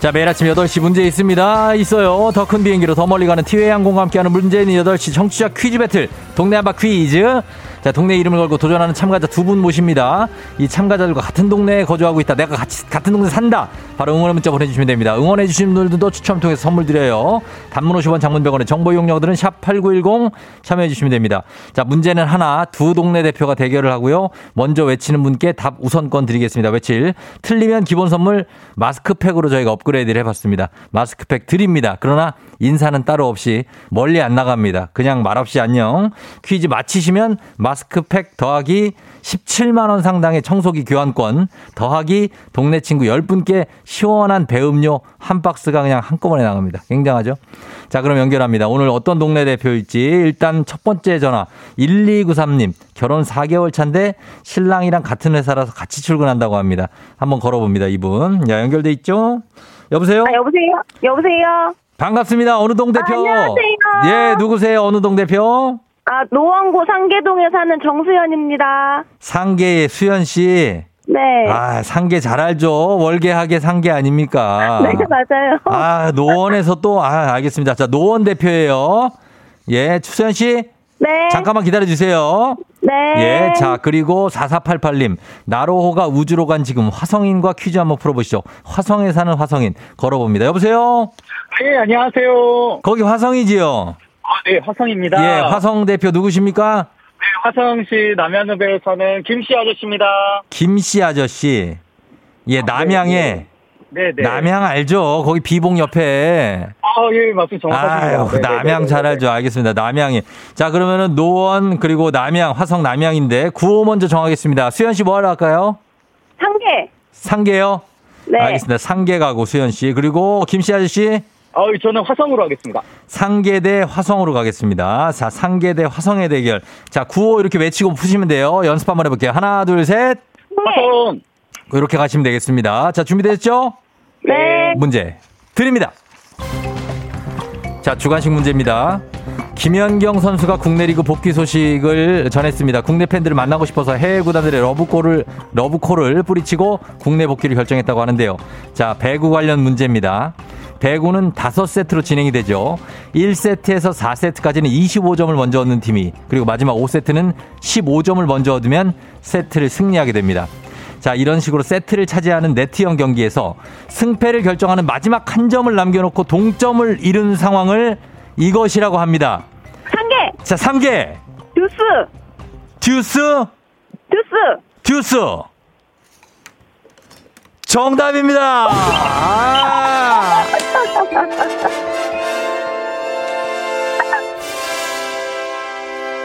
자, 매일 아침 8시 문제 있습니다. 있어요. 더 큰 비행기로 더 멀리 가는 티웨이 항공과 함께하는 문제 있는 8시 청취자 퀴즈 배틀 동네 한바 퀴즈. 자, 동네 이름을 걸고 도전하는 참가자 두 분 모십니다. 이 참가자들과 같은 동네에 거주하고 있다. 내가 같이, 같은 동네 산다. 바로 응원의 문자 보내주시면 됩니다. 응원해주시는 분들도 추첨 통해서 선물 드려요. 단문 50원 장문 100원의 정보 이용료들은 샵8910 참여해주시면 됩니다. 자, 문제는 하나, 두 동네 대표가 대결을 하고요. 먼저 외치는 분께 답 우선권 드리겠습니다. 외칠. 틀리면 기본 선물 마스크팩으로 저희가 업그레이드를 해봤습니다. 마스크팩 드립니다. 그러나 인사는 따로 없이 멀리 안 나갑니다. 그냥 말없이 안녕. 퀴즈 마치시면 마 스크팩 더하기 17만원 상당의 청소기 교환권 더하기 동네 친구 10분께 시원한 배음료 한 박스가 그냥 한꺼번에 나갑니다. 굉장하죠? 자, 그럼 연결합니다. 오늘 어떤 동네 대표일지 일단 첫 번째 전화 1293님 결혼 4개월 차인데 신랑이랑 같은 회사라서 같이 출근한다고 합니다. 한번 걸어봅니다. 이분. 야, 연결돼 있죠? 여보세요? 아, 여보세요? 여보세요? 반갑습니다. 어느 동 대표? 아, 안녕하세요. 예, 누구세요? 어느 동 대표? 아, 노원구 상계동에 사는 정수연입니다. 상계의 수연 씨. 네. 네. 아, 상계 잘 알죠. 월계하게 상계 아닙니까? 네, 맞아요. 아, 노원에서 또, 아, 알겠습니다. 자, 노원 대표예요. 예, 추수연 씨. 네. 잠깐만 기다려 주세요. 네. 예, 자, 그리고 4488님. 나로호가 우주로 간 지금 화성인과 퀴즈 한번 풀어보시죠. 화성에 사는 화성인. 걸어봅니다. 여보세요? 네, 안녕하세요. 거기 화성이지요? 아, 네, 화성입니다. 예, 화성 대표 누구십니까? 네, 화성시 남양읍에 사는 김씨 아저씨입니다. 김씨 아저씨. 예, 남양에. 네, 네. 남양 알죠? 거기 비봉 옆에. 아, 예, 맞습니다. 정확하십니다. 아유, 네, 네, 남양 네, 잘 네. 알죠. 알겠습니다. 남양이. 자, 그러면은 노원 그리고 남양, 화성 남양인데 구호 먼저 정하겠습니다. 수현 씨 뭐 하러 할까요? 상계. 상계요? 네. 알겠습니다. 상계 가고 수현 씨. 그리고 김씨 아저씨 아, 저는 화성으로 하겠습니다. 상계 대 화성으로 가겠습니다. 자, 상계 대 화성의 대결. 자, 구호 이렇게 외치고 푸시면 돼요. 연습 한번 해볼게요. 하나, 둘, 셋. 화성. 이렇게 가시면 되겠습니다. 자, 준비됐죠? 네. 문제 드립니다. 자, 주관식 문제입니다. 김연경 선수가 국내 리그 복귀 소식을 전했습니다. 국내 팬들을 만나고 싶어서 해외 구단들의 러브콜을 러브콜을 뿌리치고 국내 복귀를 결정했다고 하는데요. 자, 배구 관련 문제입니다. 배구는 5세트로 진행이 되죠. 1세트에서 4세트까지는 25점을 먼저 얻는 팀이 그리고 마지막 5세트는 15점을 먼저 얻으면 세트를 승리하게 됩니다. 자, 이런 식으로 세트를 차지하는 네트형 경기에서 승패를 결정하는 마지막 한 점을 남겨놓고 동점을 이룬 상황을 이것이라고 합니다. 상계. 자, 3개. 듀스. 듀스, 듀스. 듀스. 정답입니다. 아.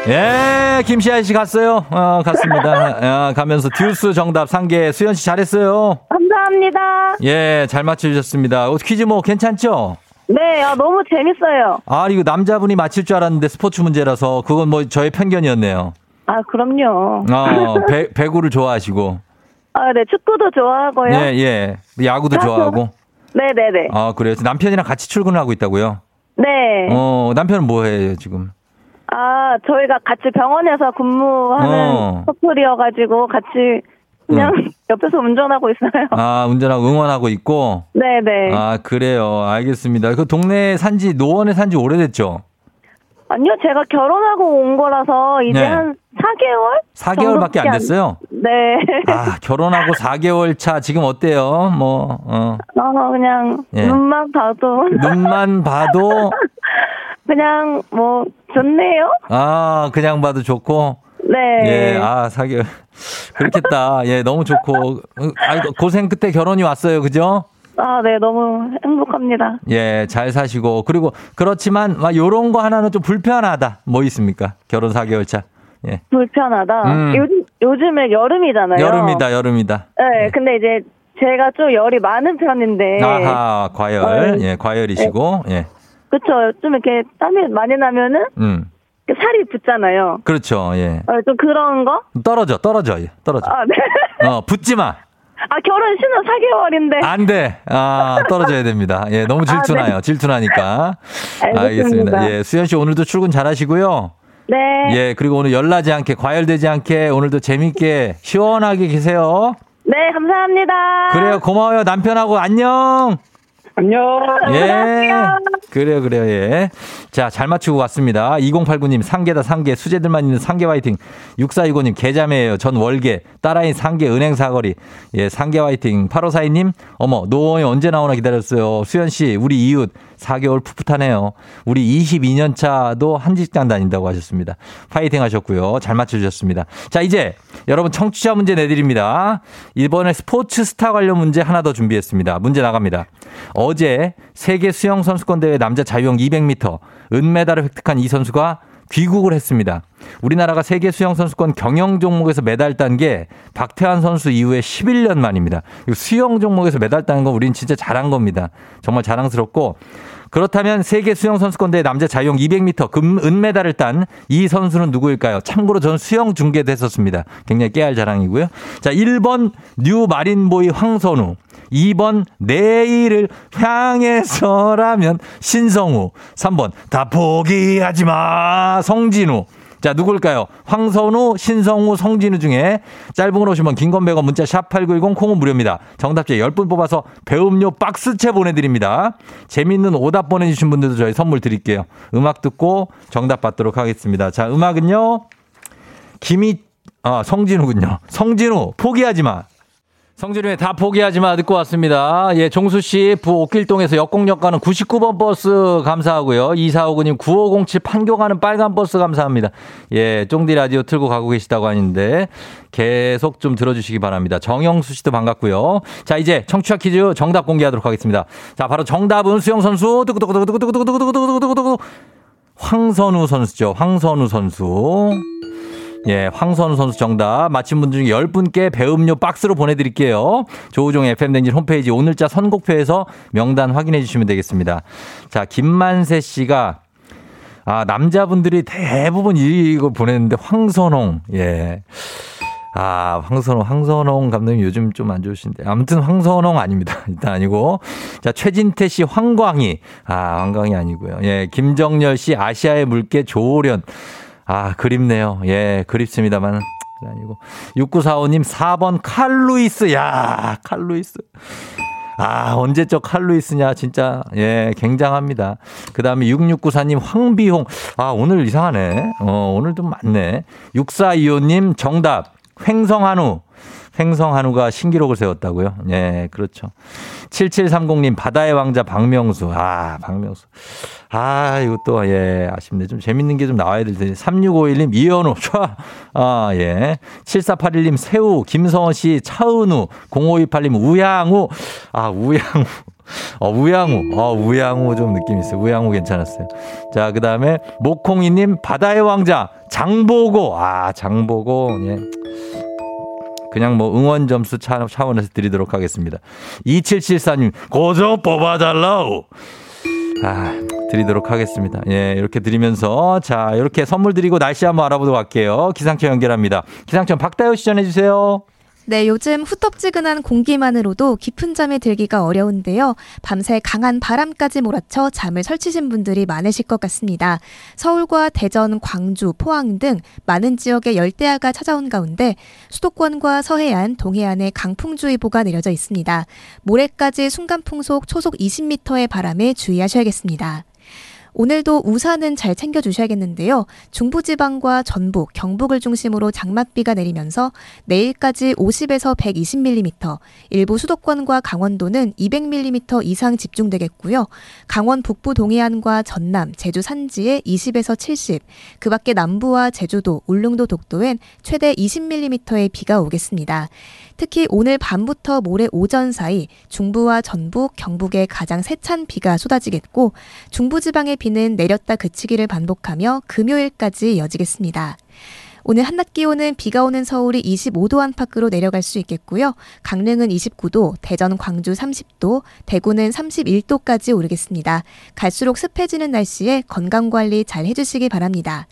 예, 김시아 씨 갔어요. 어, 갔습니다. 어, 가면서 듀스 정답 상계 수현 씨 잘했어요. 감사합니다. 예, 잘 맞춰주셨습니다. 어, 퀴즈 뭐 괜찮죠? 네, 아, 너무 재밌어요. 아, 이거 남자분이 맞힐 줄 알았는데 스포츠 문제라서 그건 뭐 저의 편견이었네요. 아, 그럼요. 어, 배, 배구를 좋아하시고. 아, 네, 축구도 좋아하고요. 예, 예. 야구도 좋아하고. 네 네 네. 아, 그래요? 남편이랑 같이 출근을 하고 있다고요? 네. 어, 남편은 뭐 해요, 지금? 아, 저희가 같이 병원에서 근무하는 어. 커플이어 가지고 같이 그냥 옆에서 운전하고 있어요. 아, 운전하고 응원하고 있고. 네 네. 아, 그래요. 알겠습니다. 그 동네 산지, 노원에 산지 오래됐죠? 아니요, 제가 결혼하고 온 거라서 이제 네. 한 4개월? 4개월밖에 안 됐어요? 네. 아, 결혼하고 4개월 차 지금 어때요? 뭐, 어. 어, 그냥 예. 눈만 봐도 눈만 봐도, 그냥 뭐 좋네요. 아, 그냥 봐도 좋고. 네. 예, 아, 4개월. 그렇겠다. 예, 너무 좋고. 아, 고생 끝에 결혼이 왔어요. 그죠? 아, 네, 너무 행복합니다. 예, 잘 사시고. 그리고 그렇지만, 막 요런 거 하나는 좀 불편하다. 뭐 있습니까? 결혼 4개월 차. 예. 불편하다. 음. 요즘 요즘에 여름이잖아요. 여름이다, 여름이다. 네, 근데 이제 제가 좀 열이 많은 편인데. 아하, 과열. 어, 예, 과열이시고. 예. 그쵸. 좀 이렇게 땀이 많이 나면은 음. 그 살이 붙잖아요. 그렇죠. 예. 어, 좀 그런 거? 떨어져, 떨어져. 예, 떨어져. 아, 네. 어, 붙지 마. 아, 결혼 신혼 4개월인데. 안 돼. 아, 떨어져야 됩니다. 예, 너무 질투나요. 아, 네. 질투나니까. 알겠습니다. 예, 수현 씨 오늘도 출근 잘 하시고요. 네. 예, 그리고 오늘 열나지 않게, 과열되지 않게 오늘도 재밌게 시원하게 계세요. 네, 감사합니다. 그래요. 고마워요. 남편하고 안녕. 안녕. 예. 그래요, 그래요, 예. 자, 잘 맞추고 왔습니다. 2089님, 상계다, 상계. 수제들만 있는 상계 화이팅. 6465님, 계자매예요. 전 월계. 딸아이 상계 은행 사거리. 예, 상계 화이팅. 8542님, 어머, 노원이 언제 나오나 기다렸어요. 수현씨, 우리 이웃. 4개월 풋풋하네요. 우리 22년 차도 한 직장 다닌다고 하셨습니다. 파이팅 하셨고요. 잘 맞춰주셨습니다. 자, 이제 여러분 청취자 문제 내드립니다. 이번에 스포츠 스타 관련 문제 하나 더 준비했습니다. 문제 나갑니다. 어제 세계 수영 선수권 대회 남자 자유형 200m 은메달을 획득한 이 선수가 귀국을 했습니다. 우리나라가 세계 수영 선수권 경영 종목에서 메달 딴 게 박태환 선수 이후에 11년 만입니다. 이 수영 종목에서 메달 따는 건 우리는 진짜 잘한 겁니다. 정말 자랑스럽고 그렇다면 세계 수영 선수권 대회 남자 자유형 200m 금 은메달을 딴 이 선수는 누구일까요? 참고로 저는 수영 중계도 했었습니다. 굉장히 깨알 자랑이고요. 자, 1번 뉴 마린보이 황선우. 2번 내일을 향해서라면 신성우. 3번 다 포기하지 마 성진우. 자, 누굴까요? 황선우, 신성우, 성진우 중에 짧은 건 50원 긴건 100원 문자 샵 8910 콩은 무료입니다. 정답자 10분 뽑아서 배음료 박스채 보내드립니다. 재밌는 오답 보내주신 분들도 저희 선물 드릴게요. 음악 듣고 정답 받도록 하겠습니다. 자, 음악은요. 김이, 아, 성진우군요. 성진우, 포기하지 마. 성진우의 다 포기하지 마 듣고 왔습니다. 예, 종수 씨, 부 옥길동에서 역곡역 가는 99번 버스 감사하고요. 2459님 9507 판교 가는 빨간 버스 감사합니다. 예, 쫑디 라디오 틀고 가고 계시다고 하는데 계속 좀 들어주시기 바랍니다. 정영수 씨도 반갑고요. 자, 이제 청취자 퀴즈 정답 공개하도록 하겠습니다. 자, 바로 정답은 수영 선수 두구두구두구두구두구두구두구두구두구 황선우 선수죠. 황선우 선수. 예, 황선우 선수 정답. 맞힌 분 중에 10분께 배음료 박스로 보내드릴게요. 조우종 FM댕진 홈페이지 오늘자 선곡표에서 명단 확인해 주시면 되겠습니다. 자, 김만세 씨가 아, 남자분들이 대부분 이거 보냈는데 황선홍. 예. 아, 황선홍, 황선홍 감독님 요즘 좀 안 좋으신데. 아무튼 황선홍 아닙니다. 일단 아니고. 자, 최진태 씨 황광희. 아, 황광희 아니고요. 예, 김정열 씨 아시아의 물개 조오련. 아, 그립네요. 예, 그립습니다만. 아니고. 6945님 4번 칼루이스. 야, 칼루이스. 아, 언제적 칼루이스냐, 진짜. 예, 굉장합니다. 그 다음에 6694님 황비홍. 아, 오늘 이상하네. 어, 오늘 좀 많네. 6425님 정답. 횡성한우. 횡성 한우가 신기록을 세웠다고요? 예, 그렇죠. 7730님 바다의 왕자 박명수. 아, 박명수. 아, 이것도, 예, 아쉽네. 좀 재밌는 게 좀 나와야 될 텐데. 3651님 이현우. 촤. 아, 예. 7481님 새우. 김성원 씨 차은우. 0528님 우양우. 아, 우양우. 어, 우양우. 어, 우양우 좀 느낌 있어요. 우양우 괜찮았어요. 자, 그 다음에 목콩이님 바다의 왕자. 장보고. 아, 장보고. 예. 그냥 뭐 응원 점수 차- 차원에서 드리도록 하겠습니다. 2774님, 고저 뽑아달라우. 아, 드리도록 하겠습니다. 예, 이렇게 드리면서, 자, 이렇게 선물 드리고 날씨 한번 알아보도록 할게요. 기상청 연결합니다. 기상청 박다효 시 전해주세요. 네, 요즘 후텁지근한 공기만으로도 깊은 잠에 들기가 어려운데요. 밤새 강한 바람까지 몰아쳐 잠을 설치신 분들이 많으실 것 같습니다. 서울과 대전, 광주, 포항 등 많은 지역에 열대야가 찾아온 가운데 수도권과 서해안, 동해안에 강풍주의보가 내려져 있습니다. 모레까지 순간풍속 초속 20m의 바람에 주의하셔야겠습니다. 오늘도 우산은 잘 챙겨주셔야겠는데요. 중부지방과 전북, 경북을 중심으로 장맛비가 내리면서 내일까지 50에서 120mm, 일부 수도권과 강원도는 200mm 이상 집중되겠고요. 강원 북부 동해안과 전남, 제주 산지에 20에서 70, 그 밖에 남부와 제주도, 울릉도 독도엔 최대 20mm의 비가 오겠습니다. 특히 오늘 밤부터 모레 오전 사이 중부와 전북, 경북에 가장 세찬 비가 쏟아지겠고 중부지방의 비는 내렸다 그치기를 반복하며 금요일까지 이어지겠습니다. 오늘 한낮 기온은 비가 오는 서울이 25도 안팎으로 내려갈 수 있겠고요. 강릉은 29도, 대전, 광주 30도, 대구는 31도까지 오르겠습니다. 갈수록 습해지는 날씨에 건강 관리 잘 해주시기 바랍니다.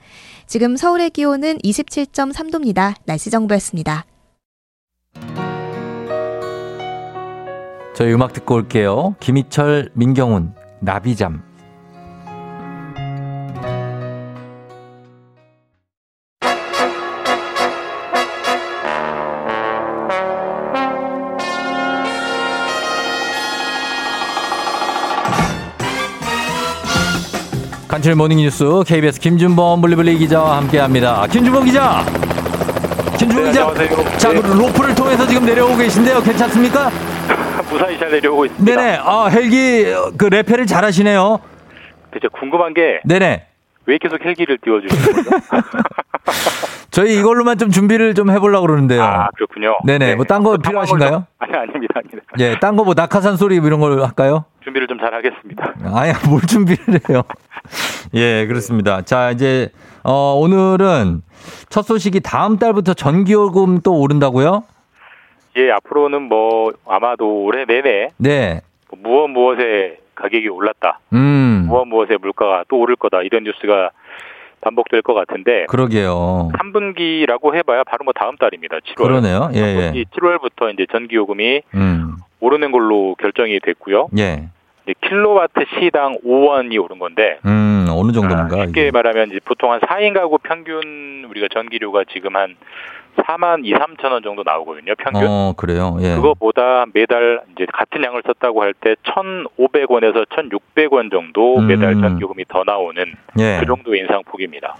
지금 서울의 기온은 27.3도입니다. 날씨 정보였습니다. 저희 음악 듣고 올게요. 김희철, 민경훈, 나비잠. 간추린 모닝뉴스 KBS 김준범 블리블리 기자와 함께합니다. 김준범 기자. 김준범 네, 기자. 자, 네. 그 로프를 통해서 지금 내려오고 계신데요. 괜찮습니까? 무사히 잘 내려오고 있습니다. 네네. 아, 헬기 어, 그 레펠을 잘하시네요. 제가 궁금한 게왜 네네. 계속 헬기를 띄워주시는 거죠? 저희 이걸로만 좀 준비를 좀 해보려고 그러는데요. 아 그렇군요. 네네. 뭐딴 거 필요하신가요? 아니 아닙니다, 아닙니다. 예, 딴 거 뭐 낙하산 소리 이런 걸 할까요? 준비를 좀 잘 하겠습니다. 아야, 뭘 준비를 해요? 예, 그렇습니다. 자, 이제, 어, 오늘은 첫 소식이 다음 달부터 전기요금 또 오른다고요? 예, 앞으로는 뭐 아마도 올해 내내 네. 뭐 무엇 무엇의 가격이 올랐다, 음, 무엇 무엇의 물가가 또 오를 거다 이런 뉴스가 반복될 것 같은데 그러게요. 3분기라고 해봐야 바로 뭐 다음 달입니다. 7월. 그러네요. 예, 예. 7월부터 이제 전기요금이 음, 오르는 걸로 결정이 됐고요. 예. 킬로와트 시당 5원이 오른 건데 음, 어느 정도인가? 쉽게 말하면 이제 보통 한 4인 가구 평균 우리가 전기료가 지금 한 4만 2, 3천 원 정도 나오거든요. 평균. 어, 그래요. 예. 그거보다 매달 이제 같은 양을 썼다고 할 때 1,500원에서 1,600원 정도 매달 음. 전기요금이 더 나오는 예. 그 정도의 인상폭입니다.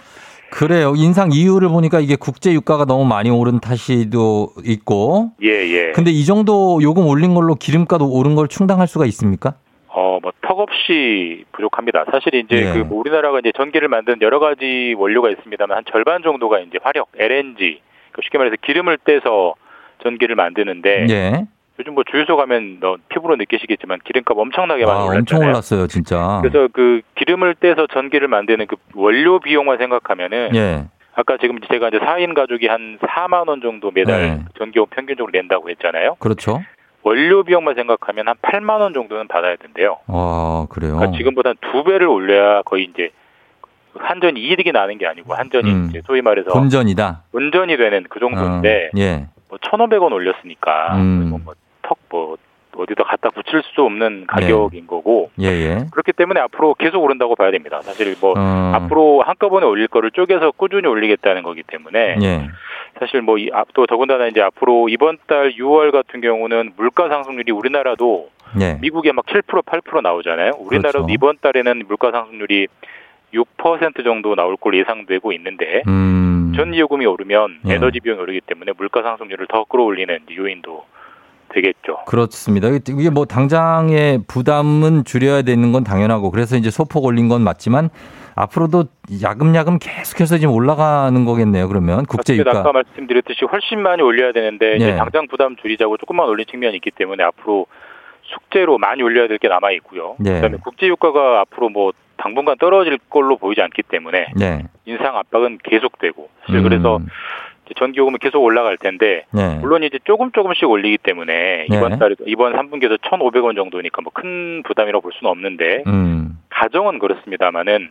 그래요. 인상 이유를 보니까 이게 국제 유가가 너무 많이 오른 탓이도 있고. 예, 예. 근데 이 정도 요금 올린 걸로 기름가도 오른 걸 충당할 수가 있습니까? 어, 뭐 턱없이 부족합니다. 사실 이제 예. 그 뭐 우리나라가 이제 전기를 만드는 여러 가지 원료가 있습니다만 한 절반 정도가 이제 화력, LNG, 그 쉽게 말해서 기름을 떼서 전기를 만드는데 예. 요즘 뭐 주유소 가면 너 피부로 느끼시겠지만 기름값 엄청나게 많이 아, 올랐잖아요. 엄청 올랐어요, 진짜. 그래서 그 기름을 떼서 전기를 만드는 그 원료 비용만 생각하면은 예. 아까 지금 제가 이제 4인 가족이 한 4만 원 정도 매달 네. 전기요금 평균적으로 낸다고 했잖아요. 그렇죠. 원료 비용만 생각하면 한 8만 원 정도는 받아야 된대요. 아, 그래요. 그러니까 지금보다 두 배를 올려야 거의 이제 한전이 이득이 나는 게 아니고 한전이 음. 이제 소위 말해서 본전이다. 운전이 되는 그 정도인데 어, 예. 뭐 1,500원 올렸으니까 음. 턱뭐 어디다 갖다 붙일 수 없는 가격인 거고 예, 예. 그렇기 때문에 앞으로 계속 오른다고 봐야 됩니다. 사실 뭐 어. 앞으로 한꺼번에 올릴 거를 쪼개서 꾸준히 올리겠다는 거기 때문에 예. 사실 뭐 또 더군다나 이제 앞으로 이번 달 6월 같은 경우는 물가 상승률이 우리나라도 예. 미국에 막 7% 8% 나오잖아요. 우리나라도 그렇죠. 이번 달에는 물가 상승률이 6% 정도 나올 걸로 예상되고 있는데 음. 전기요금이 오르면 예. 에너지 비용이 오르기 때문에 물가 상승률을 더 끌어올리는 요인도 되겠죠. 그렇습니다. 이게 뭐 당장의 부담은 줄여야 되는 건 당연하고 그래서 이제 소폭 올린 건 맞지만 앞으로도 야금야금 계속해서 지금 올라가는 거겠네요. 그러면 국제. 유가. 아까 말씀드렸듯이 훨씬 많이 올려야 되는데 이제 예. 당장 부담 줄이자고 조금만 올린 측면이 있기 때문에 앞으로 숙제로 많이 올려야 될 게 남아 있고요. 예. 그다음에 국제 유가가 앞으로 뭐 당분간 떨어질 걸로 보이지 않기 때문에 네. 인상 압박은 계속되고 사실 음. 그래서 전기요금은 계속 올라갈 텐데 네. 물론 이제 조금 조금씩 올리기 때문에 네. 이번 달 이번 3분기에도 1,500원 정도니까 뭐 큰 부담이라고 볼 수는 없는데 음. 가정은 그렇습니다만은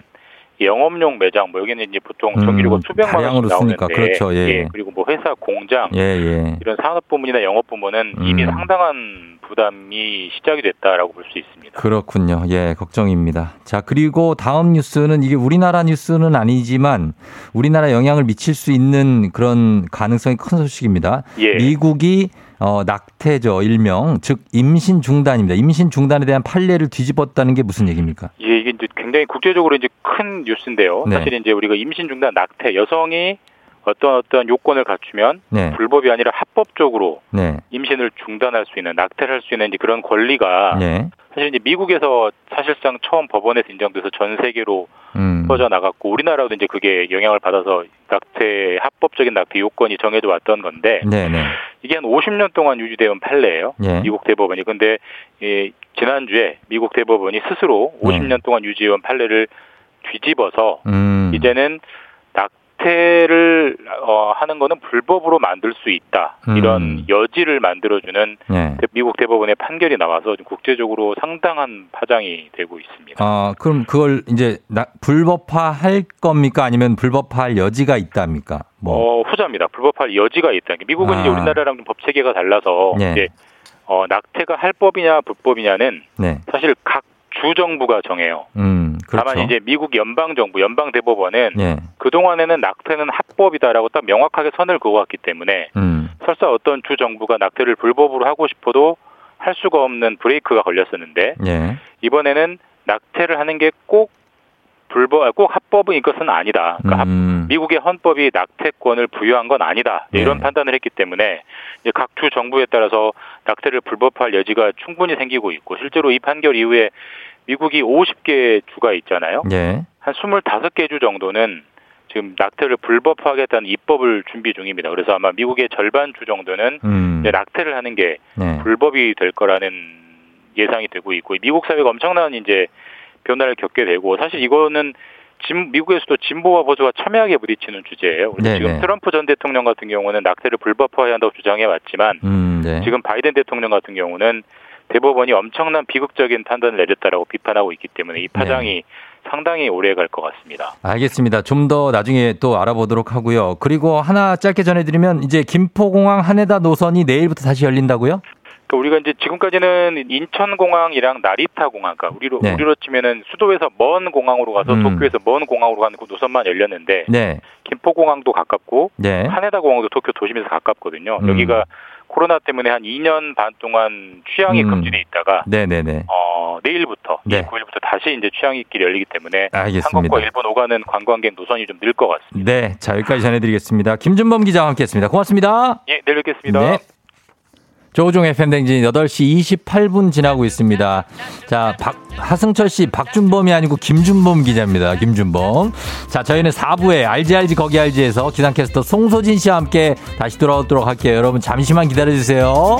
영업용 매장 뭐 여기는 이제 보통 음, 전기료가 수백만 다량으로 원씩 쓰니까 나오는데 그렇죠. 예. 그리고 뭐 회사 공장 예, 예. 이런 산업 부문이나 영업 부문은 이미 음. 상당한 부담이 시작이 됐다라고 볼 수 있습니다. 그렇군요. 예, 걱정입니다. 자, 그리고 다음 뉴스는 이게 우리나라 뉴스는 아니지만 우리나라 영향을 미칠 수 있는 그런 가능성이 큰 소식입니다. 예. 미국이 어, 낙태죠, 일명. 즉, 임신 중단입니다. 임신 중단에 대한 판례를 뒤집었다는 게 무슨 얘기입니까? 예, 이게 이제 굉장히 국제적으로 이제 큰 뉴스인데요. 네. 사실 이제 우리가 임신 중단 낙태 여성이 어떤 어떤 요건을 갖추면 네. 불법이 아니라 합법적으로 네. 임신을 중단할 수 있는 낙태를 할 수 있는 그런 권리가 네. 사실 이제 미국에서 사실상 처음 법원에서 인정돼서 전 세계로 음. 퍼져 나갔고 우리나라도 이제 그게 영향을 받아서 낙태 합법적인 낙태 요건이 정해져 왔던 건데 네, 네. 이게 한 50년 동안 유지되어 온 판례예요. 예. 미국 대법원이. 근데 이 지난주에 미국 대법원이 스스로 네. 50년 동안 유지해 온 판례를 뒤집어서 음. 이제는 낙태를 어, 하는 거는 불법으로 만들 수 있다. 음. 이런 여지를 만들어주는 네. 대- 미국 대법원의 판결이 나와서 국제적으로 상당한 파장이 되고 있습니다. 아, 그럼 그걸 이제 나- 불법화 할 겁니까? 아니면 불법화할 여지가 있답니까? 뭐. 어, 후자입니다. 불법할 여지가 있다. 미국은 이제 아. 우리나라랑 좀 법 체계가 달라서 네. 이제 어, 낙태가 할 법이냐 불법이냐는 네. 사실 각 주 정부가 정해요. 음, 그렇죠. 다만 이제 미국 연방 정부, 연방 대법원은 예. 그 동안에는 낙태는 합법이다라고 딱 명확하게 선을 그어왔기 때문에 음. 설사 어떤 주 정부가 낙태를 불법으로 하고 싶어도 할 수가 없는 브레이크가 걸렸었는데 예. 이번에는 낙태를 하는 게 꼭 불법, 아, 꼭 합법은 이것은 아니다. 그러니까 합- 음. 미국의 헌법이 낙태권을 부여한 건 아니다. 네. 이런 판단을 했기 때문에 각 주 정부에 따라서 낙태를 불법화할 여지가 충분히 생기고 있고 실제로 이 판결 이후에 미국이 50개 주가 있잖아요. 예. 한 25개 주 정도는 지금 낙태를 불법화하겠다는 입법을 준비 중입니다. 그래서 아마 미국의 절반 주 정도는 음. 낙태를 하는 게 네. 불법이 될 거라는 예상이 되고 있고 미국 사회가 엄청난 이제 변화를 겪게 되고 사실 이거는 진, 미국에서도 진보와 보수가 첨예하게 부딪히는 주제예요. 네네. 지금 트럼프 전 대통령 같은 경우는 낙태를 불법화해야 한다고 주장해 왔지만 음, 네. 지금 바이든 대통령 같은 경우는 대법원이 엄청난 비극적인 판단을 내렸다라고 비판하고 있기 때문에 이 파장이 상당히 오래 갈 것 같습니다. 알겠습니다. 좀 더 나중에 또 알아보도록 하고요. 그리고 하나 짧게 전해드리면 이제 김포공항 한해다 노선이 내일부터 다시 열린다고요? 그러니까 우리가 이제 지금까지는 인천공항이랑 나리타 공항, 그러니까 우리로 네. 우리로 치면은 수도에서 먼 공항으로 가서 음. 도쿄에서 먼 공항으로 가는 그 노선만 열렸는데 네. 김포공항도 가깝고 네. 하네다 공항도 도쿄 도심에서 가깝거든요. 음. 여기가 코로나 때문에 한 2년 반 동안 취향이 음. 금지돼 있다가 네네네. 어, 내일부터 네. 29일부터 다시 이제 취향이길이 열리기 때문에 알겠습니다. 한국과 일본 오가는 관광객 노선이 좀 늘 것 같습니다. 네. 자, 여기까지 전해드리겠습니다. 김준범 기자와 함께 했습니다. 고맙습니다. 예, 내일 뵙겠습니다. 네. 조우종 FM댕진 8시 28분 지나고 있습니다. 자, 박, 하승철 씨, 박준범이 아니고 김준범 기자입니다. 김준범. 자, 저희는 4부에 알지 알지 거기 알지에서 기상캐스터 송소진 씨와 함께 다시 돌아오도록 할게요. 여러분 잠시만 기다려주세요.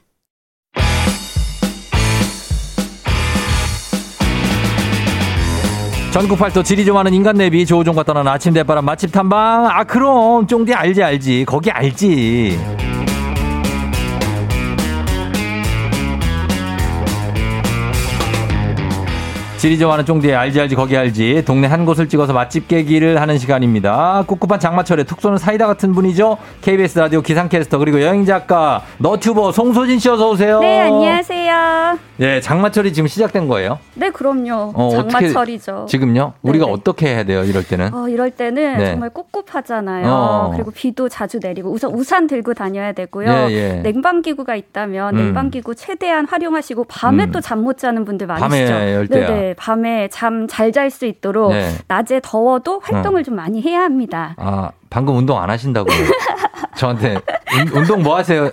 전국 팔도 지리 좀 하는 인간 내비 조우종과 떠나는 아침 대바람 맛집 탐방. 아, 그럼. 쫑디 알지, 알지. 거기 알지. 지리 좋아하는 쫑디의 알지 알지 거기 알지 동네 한 곳을 찍어서 맛집 깨기를 하는 시간입니다. 꿉꿉한 장마철에 툭 쏘는 사이다 같은 분이죠. KBS 라디오 기상캐스터 그리고 여행 작가 너튜버 송소진 씨 어서 오세요. 네, 안녕하세요. 네, 장마철이 지금 시작된 거예요. 네, 그럼요. 어, 장마철이죠. 지금요? 우리가 어떻게 해야 돼요? 이럴 때는? 어, 이럴 때는 네. 정말 꿉꿉하잖아요. 어. 그리고 비도 자주 내리고 우선 우산 들고 다녀야 되고요. 예, 예. 냉방기구가 있다면 음. 냉방기구 최대한 활용하시고 밤에 음. 또잠 못 자는 분들 많으시죠. 밤에 열 때야. 네네. 밤에 잠 잘 잘 수 있도록 네. 낮에 더워도 활동을 좀 많이 해야 합니다. 아, 방금 운동 안 하신다고요. 저한테 운- 운동 뭐 하세요?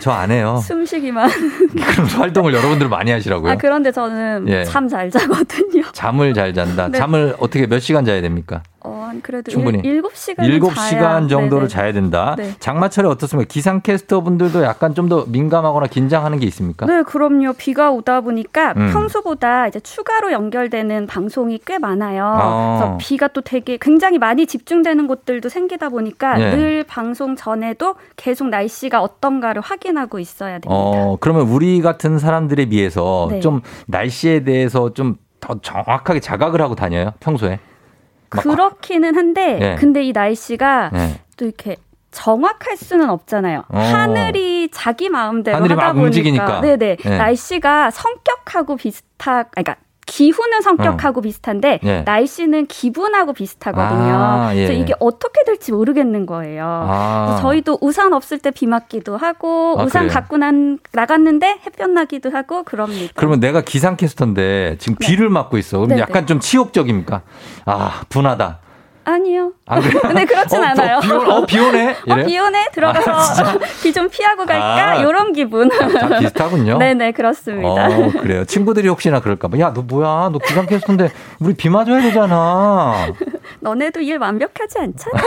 저 안 해요. 숨쉬기만. 그럼 활동을 여러분들 많이 하시라고요. 아, 그런데 저는 예. 잠잘 자거든요. 잠을 잘 잔다. 네. 잠을 어떻게 몇 시간 자야 됩니까? 어, 그래도 충분히. 일, 7시간 일곱 시간 정도를 자야 된다. 네. 장마철에 어떻습니까? 기상캐스터 분들도 약간 좀 더 민감하거나 긴장하는 게 있습니까? 네, 그럼요. 비가 오다 보니까 음. 평소보다 이제 추가로 연결되는 방송이 꽤 많아요. 아. 그래서 비가 또 되게 굉장히 많이 집중되는 곳들도 생기다 보니까 네. 늘 방송 전에도 계속 날씨가 어떤가를 확인하고 있어야 됩니다. 어, 그러면 우리 같은 사람들에 비해서 네. 좀 날씨에 대해서 좀 더 정확하게 자각을 하고 다녀요, 평소에? 막- 그렇기는 한데 네. 근데 이 날씨가 네. 또 이렇게 정확할 수는 없잖아요. 어. 하늘이 자기 마음대로 하늘이 하다 막 보니까 움직이니까. 네네 네. 날씨가 성격하고 비슷하 그러니까 기후는 성격하고 비슷한데 네. 날씨는 기분하고 비슷하거든요. 아, 예. 그래서 이게 어떻게 될지 모르겠는 거예요. 아. 저희도 우산 없을 때 비 맞기도 하고 아, 우산 그래요? 갖고 난 나갔는데 햇볕 나기도 하고 그럽니다. 그러면 내가 기상캐스터인데 지금 비를 맞고 있어. 그럼 네, 약간 좀 치욕적입니까? 아, 분하다. 아니요. 안 그래요? 근데 그렇진 어, 않아요. 비, 오, 어, 비 오네? 어, 이래요? 비 오네 들어가서 아, 진짜? 비좀 피하고 갈까 아. 이런 기분. 다 비슷하군요. 네네 그렇습니다. 어, 그래요. 친구들이 혹시나 그럴까봐. 야, 너 뭐야? 너 기상 캐스터인데 우리 비 맞아야 되잖아. 너네도 일 완벽하지 않잖아.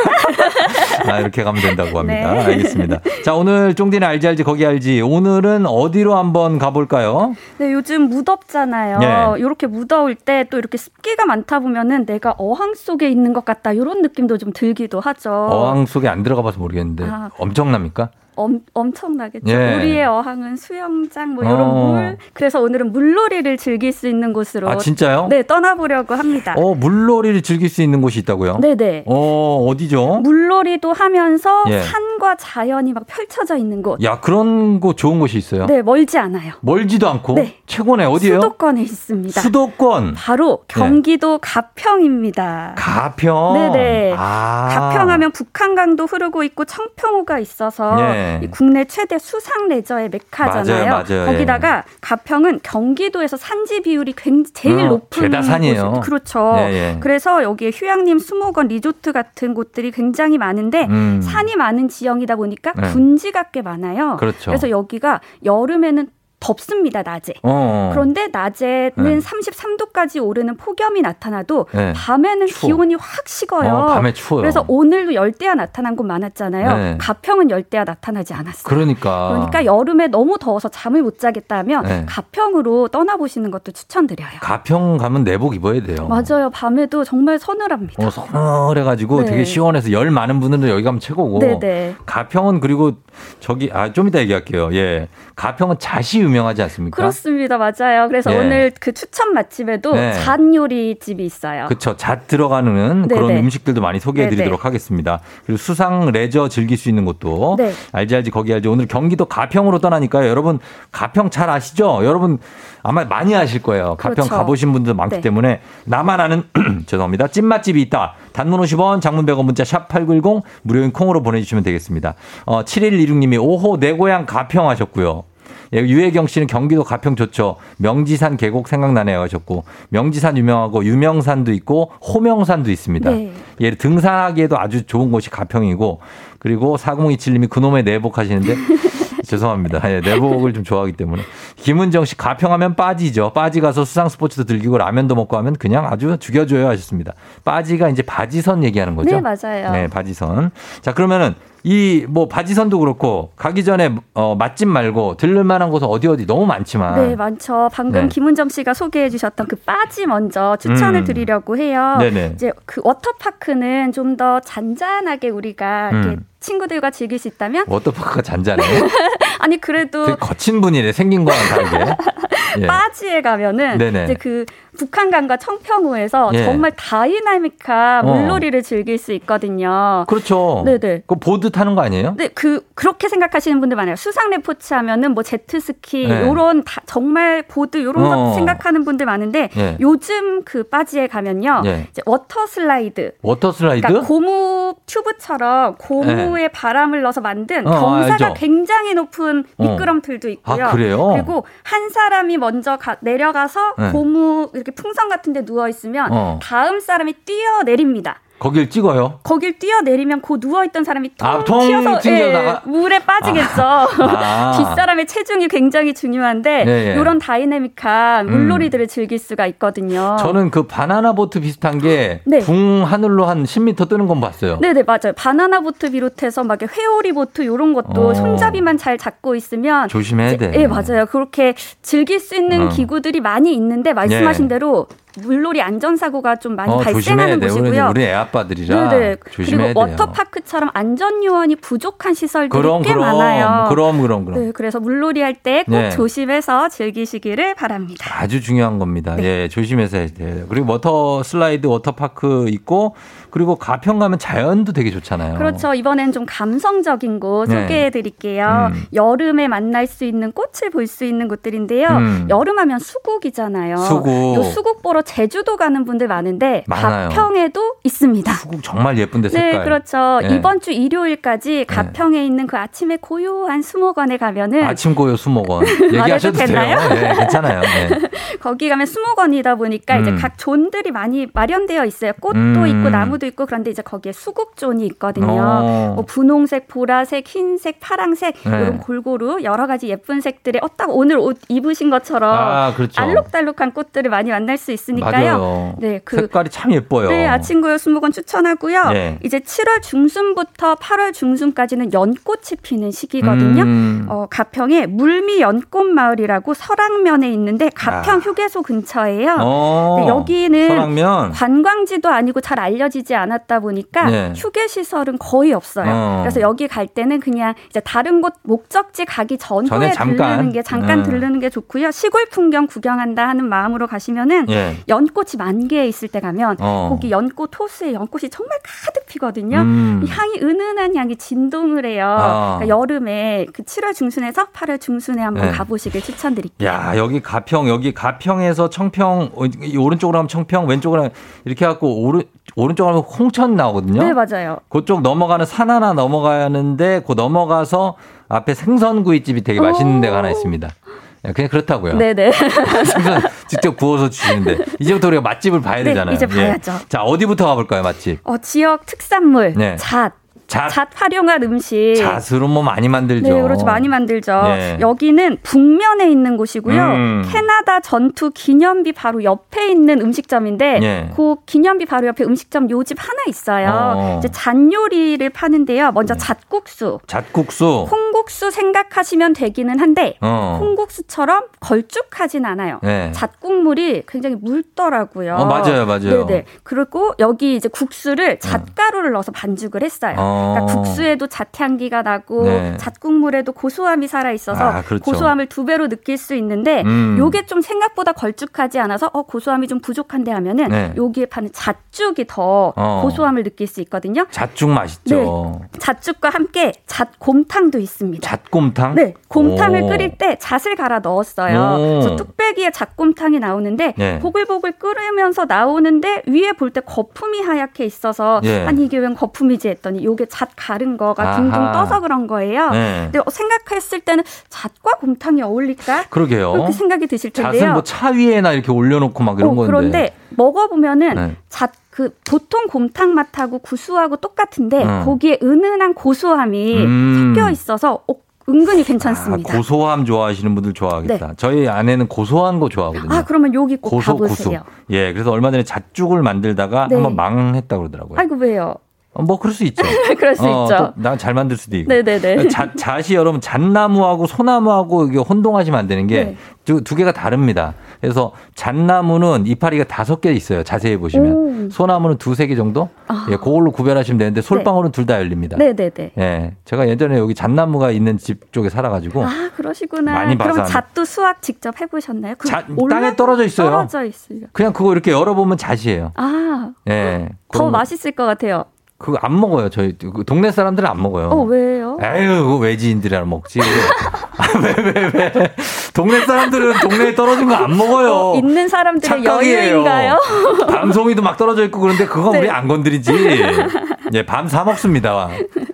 아, 이렇게 가면 된다고 합니다. 네. 알겠습니다. 자, 오늘 쫑디는 알지 알지 거기 알지. 오늘은 어디로 한번 가볼까요? 네 요즘 무덥잖아요. 네. 이렇게 무더울 때 또 이렇게 습기가 많다 보면은 내가 어항 속에 있는 것 같다 이런 느낌도 좀 들기도 하죠. 어항 속에 안 들어가 봐서 모르겠는데. 아. 엄청납니까? 엄, 엄청나겠죠. 예. 우리의 어항은 수영장 뭐 이런 어. 물. 그래서 오늘은 물놀이를 즐길 수 있는 곳으로 아, 진짜요? 네 떠나보려고 합니다. 어, 물놀이를 즐길 수 있는 곳이 있다고요? 네네. 어, 어디죠? 물놀이도 하면서 예. 산과 자연이 막 펼쳐져 있는 곳. 야, 그런 곳 좋은 곳이 있어요? 네, 멀지 않아요. 멀지도 않고? 네. 최고네. 어디예요? 수도권에 있습니다. 수도권. 바로 경기도 가평입니다. 가평. 네네. 아. 가평하면 북한강도 흐르고 있고 청평호가 있어서 예. 이 국내 최대 수상 레저의 메카잖아요. 맞아요, 맞아요. 거기다가 가평은 경기도에서 산지 비율이 굉- 제일 어, 높은 죄다 산이에요. 곳이- 그렇죠. 예, 예. 그래서 여기에 휴양림, 수목원, 리조트 같은 곳들이 굉장히 많은데 음. 산이 많은 지형이다 보니까 네. 분지가 꽤 많아요. 그렇죠. 래서 여기가 여름에는 덥습니다, 낮에. 어. 그런데 낮에는 네. 33도까지 오르는 폭염이 나타나도 네. 밤에는 추워. 기온이 확 식어요. 어, 밤에 추워요. 그래서 오늘도 열대야 나타난 곳 많았잖아요. 네. 가평은 열대야 나타나지 않았어요. 그러니까. 그러니까 여름에 너무 더워서 잠을 못 자겠다 하면 네. 가평으로 떠나보시는 것도 추천드려요. 가평 가면 내복 입어야 돼요. 맞아요. 밤에도 정말 서늘합니다. 어, 서늘해가지고 네. 되게 시원해서 열 많은 분들은 여기 가면 최고고. 네네. 가평은 그리고 저기 아 좀 이따 얘기할게요. 예, 가평은 잣이 유명하지 않습니까? 그렇습니다. 맞아요. 그래서 예. 오늘 그 추천 맛집에도 네. 잔 요리 집이 있어요. 그쵸. 잣 들어가는 네네. 그런 음식들도 많이 소개해 드리도록 네네. 하겠습니다. 그리고 수상 레저 즐길 수 있는 곳도 네. 알지 알지 거기 알지. 오늘 경기도 가평으로 떠나니까요. 여러분 가평 잘 아시죠? 여러분 아마 많이 아실 거예요. 가평 그렇죠. 가보신 분들 많기 네. 때문에 나만 아는 죄송합니다. 찐맛집이 있다. 단문 50원, 장문 100원 문자 샵 8910 무료인 콩으로 보내주시면 되겠습니다. 어, 7126님이 오호 내 고향 가평 하셨고요. 예, 유혜경 씨는 경기도 가평 좋죠. 명지산 계곡 생각나네요 하셨고 명지산 유명하고 유명산도 있고 호명산도 있습니다. 네. 예, 등산하기에도 아주 좋은 곳이 가평이고 그리고 4027님이 그놈의 내복 하시는데 죄송합니다. 예, 내복을 좀 좋아하기 때문에 김은정 씨 가평하면 빠지죠. 빠지 가서 수상 스포츠도 즐기고 라면도 먹고 하면 그냥 아주 죽여줘요 하셨습니다. 빠지가 이제 바지선 얘기하는 거죠. 네, 맞아요. 네, 바지선. 자, 그러면은 이 뭐 바지선도 그렇고 가기 전에 어, 맛집 말고 들를 만한 곳은 어디 어디 너무 많지만 네, 많죠. 방금 네. 김은정 씨가 소개해 주셨던 그 빠지 먼저 추천을 음. 드리려고 해요. 네네. 이제 그 워터파크는 좀 더 잔잔하게 우리가 음. 친구들과 즐길 수 있다면 워터파크가 잔잔해. 아니 그래도 거친 분이래 생긴 거랑 다르게. 예. 빠지에 가면은 네네. 이제 그 북한강과 청평호에서 예. 정말 다이나믹한 어. 물놀이를 즐길 수 있거든요. 그렇죠. 네네. 그 보드 타는 거 아니에요? 네, 그 그렇게 생각하시는 분들 많아요. 수상 레포츠 하면은 뭐 제트스키 네. 요런 다 정말 보드 요런 어. 거 생각하는 분들 많은데 예. 요즘 그 빠지에 가면요. 예. 이제 워터 슬라이드 워터 슬라이드? 그러니까 고무 튜브처럼 고무에 바람을 넣어서 만든 어, 경사가 알죠. 굉장히 높은 어. 미끄럼틀도 있고요. 아, 그래요? 그리고 한 사람이 먼저 가- 내려가서 네. 고무 이렇게 풍선 같은 데 누워 있으면 어. 다음 사람이 뛰어 내립니다. 거길 찍어요. 거길 뛰어내리면 그 누워있던 사람이 통 아, 통 튀어서 예, 물에 빠지겠죠. 아. 뒷사람의 체중이 굉장히 중요한데 네, 예. 이런 다이내믹한 음. 물놀이들을 즐길 수가 있거든요. 저는 그 바나나 보트 비슷한 게 네. 붕 하늘로 한 10m 뜨는 건 봤어요. 네네 맞아요. 바나나 보트 비롯해서 막 회오리 보트 이런 것도 어. 손잡이만 잘 잡고 있으면 조심해야 돼. 예 맞아요. 그렇게 즐길 수 있는 어. 기구들이 많이 있는데 말씀하신 예. 대로 물놀이 안전사고가 좀 많이 어, 발생하는 곳이고요. 우리 애 아빠들이라 네네. 조심해야 그리고. 워터파크처럼 안전 요원이 부족한 시설들이 그럼 꽤 그럼 많아요. 그럼 그럼 그럼 네, 그래서 물놀이 할 때꼭 네. 조심해서 즐기시기를 바랍니다. 아주 중요한 겁니다. 네. 예, 조심해서 해야 돼요. 그리고 워터 슬라이드 워터파크 있고 그리고 가평 가면 자연도 되게 좋잖아요. 그렇죠. 이번엔 좀 감성적인 곳 네. 소개해 드릴게요. 음. 여름에 만날 수 있는 꽃을 볼 수 있는 곳들인데요. 음. 여름하면 수국이잖아요. 수국. 요 수국 보러 제주도 가는 분들 많은데 많아요. 가평에도 있습니다. 수국 정말 예쁜데 색깔. 네, 그렇죠. 예. 이번 주 일요일까지 가평에 있는 그 아침에 고요한 수목원에 가면은 아침 고요 수목원 얘기하셔도 돼요. 되나요? 예, 괜찮아요. 예. 거기 가면 수목원이다 보니까 이제 음. 각 존들이 많이 마련되어 있어요. 꽃도 음. 있고 나무도 있고 그런데 이제 거기에 수국존이 있거든요. 어. 뭐 분홍색, 보라색, 흰색, 파랑색 네. 이런 골고루 여러 가지 예쁜 색들의 어, 딱 오늘 옷 입으신 것처럼 아, 그렇죠. 알록달록한 꽃들을 많이 만날 수 있 으니까요. 맞아요. 네, 그 색깔이 참 예뻐요. 네, 아침고요 수목원 추천하고요. 네. 이제 7월 중순부터 8월 중순까지는 연꽃이 피는 시기거든요. 음. 어, 가평에 물미 연꽃 마을이라고 설악면에 있는데 가평 아. 휴게소 근처예요. 어, 네, 여기는 설악면. 관광지도 아니고 잘 알려지지 않았다 보니까 네. 휴게 시설은 거의 없어요. 어. 그래서 여기 갈 때는 그냥 이제 다른 곳 목적지 가기 전후에. 들르는 게 잠깐 음. 들르는 게 좋고요. 시골 풍경 구경한다 하는 마음으로 가시면은 예. 연꽃이 만개에 있을 때 가면 어. 거기 연꽃 호수에 연꽃이 정말 가득 피거든요. 음. 이 향이 은은한 향이 진동을 해요. 아. 그러니까 여름에 그 7월 중순에서 8월 중순에 한번 네. 가보시길 추천드릴게요. 야, 여기 가평, 여기 가평에서 청평, 어, 이 오른쪽으로 하면 청평, 왼쪽으로 하면 이렇게 해갖고 오른, 오른쪽으로 하면 홍천 나오거든요. 네, 맞아요. 그쪽 넘어가는 산 하나 넘어가는데 그 넘어가서 앞에 생선구이집이 되게 맛있는 데가 하나 있습니다. 예, 그냥 그렇다고요. 네네. 직접 구워서 주시는데 이제부터 우리가 맛집을 봐야 네, 되잖아요. 이제 봐야죠. 자 어디부터 가볼까요 맛집? 어, 지역 특산물, 네. 잣, 잣. 잣 활용한 음식. 잣으로 뭐 많이 만들죠. 네, 그렇죠. 많이 만들죠. 예. 여기는 북면에 있는 곳이고요. 음. 캐나다 전투 기념비 바로 옆에 있는 음식점인데 예. 그 기념비 바로 옆에 음식점 요집 하나 있어요. 어. 이제 잣 요리를 파는데요. 먼저 잣국수. 잣국수. 콩국수 생각하시면 되기는 한데 어. 콩국수처럼 걸쭉하진 않아요. 네. 잣국물이 굉장히 묽더라고요. 어, 맞아요, 맞아요. 네 네. 그리고 여기 이제 국수를 잣가루를 넣어서 반죽을 했어요. 어. 그러니까 국수에도 잣향기가 나고 네. 잣국물에도 고소함이 살아 있어서 아, 그렇죠. 고소함을 두 배로 느낄 수 있는데 음. 요게 좀 생각보다 걸쭉하지 않아서 어 고소함이 좀 부족한데 하면은 네. 여기에 파는 잣죽이 더 어. 고소함을 느낄 수 있거든요. 잣죽 맛있죠. 잣죽과 함께 잣곰탕도 있습니다. 잣곰탕? 네, 곰탕을 오. 끓일 때 잣을 갈아 넣었어요. 오. 그래서 뚝배기에 잣곰탕이 나오는데 네. 보글보글 끓으면서 나오는데 위에 볼 때 거품이 하얗게 있어서 예. 아니 이게 웬 거품이지 했더니 요게 잣 가른 거가. 둥둥 떠서 그런 거예요. 네. 근데 어, 생각했을 때는 잣과 곰탕이 어울릴까? 그러게요. 그렇게 생각이 드실 텐데요. 잣은 뭐 차 위에나 이렇게 올려놓고 막 이런 어, 건데. 그런데 먹어보면은 네. 잣그 보통 곰탕 맛하고 구수하고 똑같은데 음. 거기에 은은한 고소함이 음. 섞여 있어서 어, 은근히 괜찮습니다. 아, 고소함 좋아하시는 분들 좋아하겠다. 저희 아내는 고소한 거 좋아하거든요. 아, 그러면 여기 꼭 고소 가보세요. 고소. 예, 그래서 얼마 전에 잣죽을 만들다가 네. 한번 망했다 그러더라고요. 아이고 왜요? 어, 뭐 그럴 수 있죠. 그럴 수 있죠. 난잘 만들 수도 있고. 네네네. 잣, 잣이 여러분 잣나무하고 소나무하고 이게 혼동하시면 안 되는 게 네. 두, 개가 다릅니다. 그래서 잣나무는 이파리가 다섯 개 있어요. 자세히 보시면. 오. 소나무는 두세 개 정도? 아. 예, 그걸로 구별하시면 되는데 솔방울은 둘다 열립니다. 네네네. 예. 제가 예전에 여기 잣나무가 있는 집 쪽에 살아가지고 아 그러시구나. 많이 그럼 봐서 잣도 수확 직접 해보셨나요? 그 잣, 땅에 떨어져 있어요. 떨어져 있어요. 그냥 그거 이렇게 열어보면 잣이에요. 아, 예. 더 그러면 맛있을 것 같아요. 그거 안 먹어요. 저희 그 동네 사람들은 안 먹어요. 어, 왜요? 에휴, 외지인들이랑 먹지. 아, 왜, 왜, 왜. 동네 사람들은 동네에 떨어진 거 안 먹어요. 어, 있는 사람들의. 여유인가요? 밤송이도 막 떨어져 있고 그런데 그건 네. 우리 안 건드리지. 예, 밤 사 먹습니다.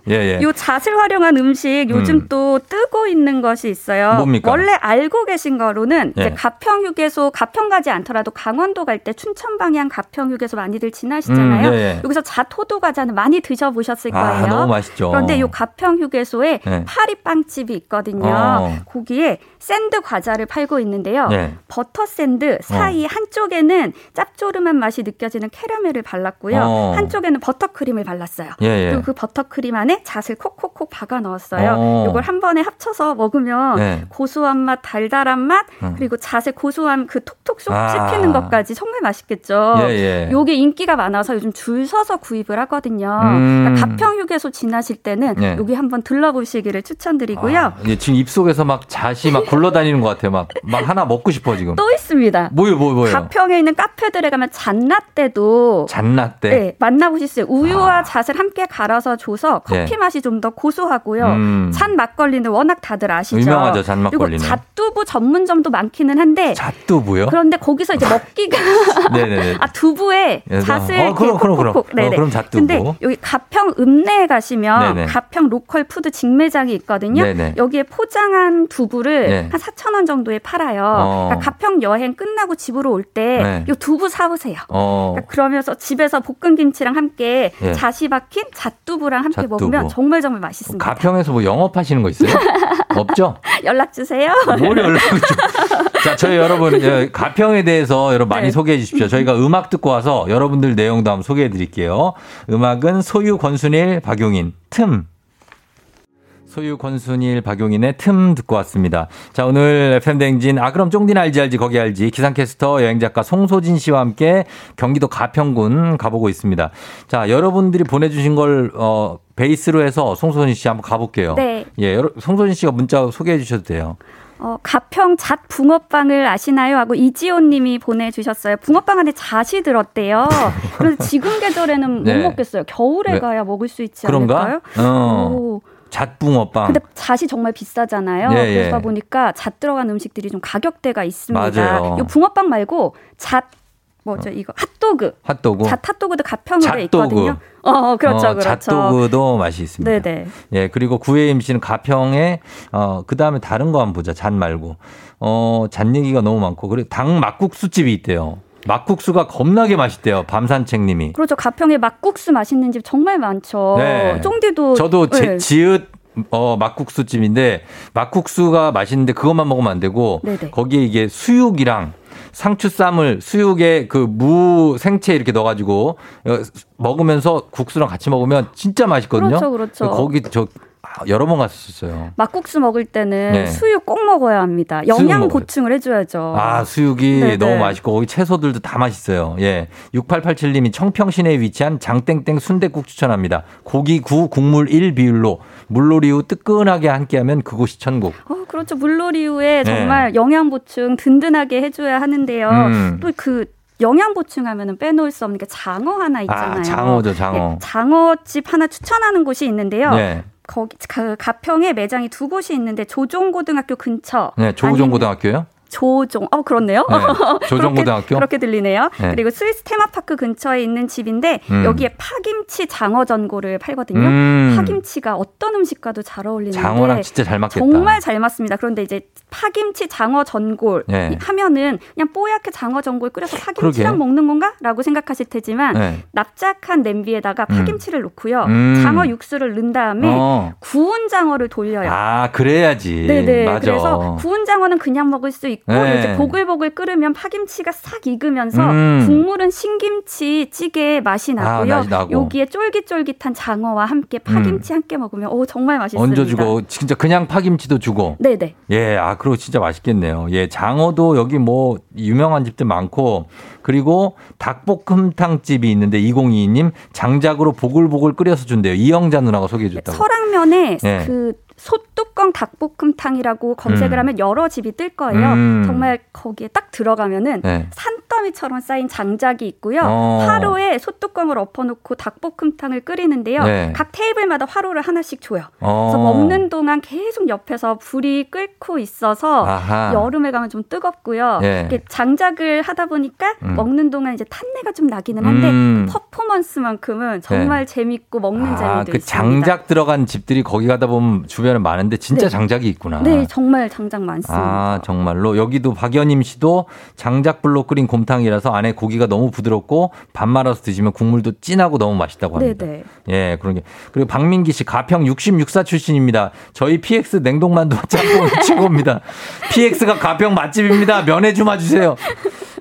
예, 예. 요 잣을 활용한 음식 요즘 음. 또 뜨고 있는 것이 있어요. 뭡니까? 원래 알고 계신 거로는 예. 이제 가평 휴게소 가평 가지 않더라도 강원도 갈 때 춘천 방향 가평 휴게소 많이들 지나시잖아요. 음, 예, 예. 여기서 잣 호두 과자는 많이 드셔보셨을 아, 거예요. 너무 맛있죠. 그런데 요 가평 휴게소에 예. 파리 빵집이 있거든요. 어. 거기에 샌드 과자를 팔고 있는데요. 예. 버터 샌드 사이 한쪽에는 짭조름한 맛이 느껴지는 캐러멜을 발랐고요. 어. 한쪽에는 버터크림을 발랐어요. 예, 예. 그리고 그 버터크림 안에 잣을 콕콕콕 박아 넣었어요. 어. 이걸 한 번에 합쳐서 먹으면 네. 고소한 맛, 달달한 맛, 음. 그리고 잣의 고소함 그 톡톡 쏙 아. 씹히는 것까지 정말 맛있겠죠. 예, 예. 요게 인기가 많아서 요즘 줄 서서 구입을 하거든요. 음. 그러니까 가평 휴게소 지나실 때는 예. 여기 한번 들러보시기를 추천드리고요. 아, 예, 지금 입속에서 막 잣이 막 굴러다니는 것 같아요. 막, 막 하나 먹고 싶어, 지금. 또 있습니다. 뭐요, 뭐, 뭐요? 가평에 있는 카페들에 가면 잣라떼도 잣라떼. 네, 만나보실 수 있어요. 우유와 잣을 함께 갈아서 줘서 커피 네. 맛이 좀 더 고소하고요. 음. 잣 막걸리는 워낙 다들 아시죠? 유명하죠, 잣 막걸리는. 그리고 잣두부 전문점도 많기는 한데 잣두부요? 그런데 거기서 이제 먹기가 네네네. 아 두부에 예, 잣을 어, 그럼, 그럼, 그럼. 네네. 어, 그럼 잣두부. 근데 여기 가평 읍내에 가시면 네네. 가평 로컬 푸드 직매장이 있거든요. 네네. 여기에 포장한 두부를 네. 한 4천 원 정도에 팔아요. 어. 그러니까 가평 여행 끝나고 집으로 올때 네. 이 두부 사오세요. 어. 그러니까 그러면서 집에서 볶은 김치랑 함께 예. 잣이 박힌 잣두부랑 함께 잣두부. 먹으면 정말 정말 맛있습니다. 가평에서 뭐 영업하시는 거 있어요? 없죠? 연락 주세요. 뭘 연락을 좀. 자, 저희 여러분, 예, 가평에 대해서 여러분 많이 네. 소개해 주십시오. 저희가 음악 듣고 와서 여러분들 내용도 한번 소개해 드릴게요. 음악은 소유 권순일, 박용인, 틈. 소유 권순일, 박용인의 틈 듣고 왔습니다. 자, 오늘 FM댕진, 아, 그럼 쫑디는 알지 알지, 거기 알지. 기상캐스터 여행 작가 송소진 씨와 함께 경기도 가평군 가보고 있습니다. 자, 여러분들이 보내주신 걸, 어, 베이스로 해서 송소진 씨 한번 가볼게요. 네. 예, 송소진 씨가 문자 소개해 주셔도 돼요. 어, 가평 잣 붕어빵을 아시나요? 하고 이지호 님이 보내주셨어요. 붕어빵 안에 잣이 들었대요. 그래서 지금 계절에는 네. 못 먹겠어요. 겨울에 왜? 가야 먹을 수 있지 그런가? 않을까요? 어. 오. 잣붕어빵. 근데 잣이 정말 비싸잖아요. 예, 예. 그러다 보니까 잣 들어간 음식들이 좀 가격대가 있습니다. 맞아요. 이 붕어빵 말고 잣 뭐죠 이거 핫도그. 핫도그. 잣 핫도그도 가평으로 잣도그. 있거든요. 어, 그렇죠, 어, 그렇죠. 잣도그도 맛이 있습니다. 네네. 예, 그리고 구혜임 씨는 가평에, 어, 그 다음에 다른 거 한번 보자. 잣 말고. 어, 잣 얘기가 너무 많고. 그리고 당 막국수집이 있대요. 막국수가 겁나게 맛있대요. 밤산책님이. 그렇죠. 가평에 막국수 맛있는 집 정말 많죠. 네. 쫑디도 저도 제, 네. 지읒 어 막국수집인데 막국수가 맛있는데 그것만 먹으면 안 되고 네네. 거기에 이게 수육이랑 상추 쌈을 수육에 그 무 생채 이렇게 넣어가지고 어, 먹으면서 국수랑 같이 먹으면 진짜 맛있거든요. 그렇죠, 그렇죠. 거기 저 여러 번 갔었어요. 막국수 먹을 때는 네. 수육 꼭 먹어야 합니다. 영양. 보충을 해줘야죠. 아, 수육이 네네. 너무 맛있고, 거기 채소들도 다 맛있어요. 예. 6887님이 청평 시내에 위치한 장땡땡 순대국 추천합니다. 고기 9, 국물 1 비율로 물놀이 후 뜨끈하게 함께하면 그곳이 천국. 어, 그렇죠. 물놀이 후에 네. 정말 영양 보충 든든하게 해줘야 하는데요. 음. 또그 영양 보충하면은 빼놓을 수 없는 게 장어 하나 있잖아요. 아, 장어죠, 장어. 네, 장어집 하나 추천하는 곳이 있는데요. 네. 거기 그 가평에 매장이 두 곳이 있는데 조종고등학교 근처. 네, 조우종고등학교요? 조종. 어 그렇네요. 네, 조종고등학교? 그렇게, 그렇게 들리네요. 네. 그리고 스위스 테마파크 근처에 있는 집인데 음. 여기에 파김치 장어 전골을 팔거든요. 음. 파김치가 어떤 음식과도 잘 어울리는데 장어랑 진짜 잘 맞겠다. 정말 잘 맞습니다. 그런데 이제 파김치 장어 전골 네. 이- 하면은 그냥 뽀얗게 장어 전골 끓여서 파김치랑 그러게. 먹는 건가라고 생각하실 테지만 네. 납작한 냄비에다가 파김치를 놓고요. 음. 장어 육수를 넣은 다음에 어. 구운 장어를 돌려요. 아, 그래야지. 네네. 맞아. 그래서 구운 장어는 그냥 먹을 수 있고 네. 이제 보글보글 끓으면 파김치가 싹 익으면서 음. 국물은 신김치 찌개 맛이 나고요. 맛이 나고. 여기에 쫄깃쫄깃한 장어와 함께 파김치 함께 먹으면 오 정말 맛있습니다. 얹어주고, 진짜 그냥 파김치도 주고. 네네. 예, 아, 그리고 진짜 맛있겠네요. 예, 장어도 여기 뭐 유명한 집들 많고, 그리고 닭볶음탕 집이 있는데 2022님 장작으로 보글보글 끓여서 준대요. 이영자 누나가 소개해 줬다고. 설악면에 네. 그 소뚜껑 닭볶음탕이라고 검색을 음. 하면 여러 집이 뜰 거예요. 음. 정말 거기에 딱 들어가면은 네. 산더미처럼 쌓인 장작이 있고요. 어. 화로에 소뚜껑을 엎어놓고 닭볶음탕을 끓이는데요. 네. 각 테이블마다 화로를 하나씩 줘요. 어. 그래서 먹는 동안 계속 옆에서 불이 끓고 있어서 아하. 여름에 가면 좀 뜨겁고요. 예. 이게 장작을 하다 보니까 음. 먹는 동안 이제 탄내가 좀 나기는 한데 음. 퍼포먼스만큼은 정말 재밌고 먹는 아, 재미도 그 있습니다. 장작 들어간 집들이 거기 가다 보면 주변에 많은데 진짜 네. 장작이 있구나. 네, 정말 장작 많습니다. 아, 정말로. 여기도 박연임 씨도 장작불로 끓인 곰탕이라서 안에 고기가 너무 부드럽고 밥 말아서 드시면 국물도 진하고 너무 맛있다고 합니다. 네네. 예, 그런 게. 그리고 박민기 씨, 가평 66사 출신입니다. 저희 PX 냉동만두 짬뽕 최고입니다. PX가 가평 맛집입니다. 면회 좀 와주세요.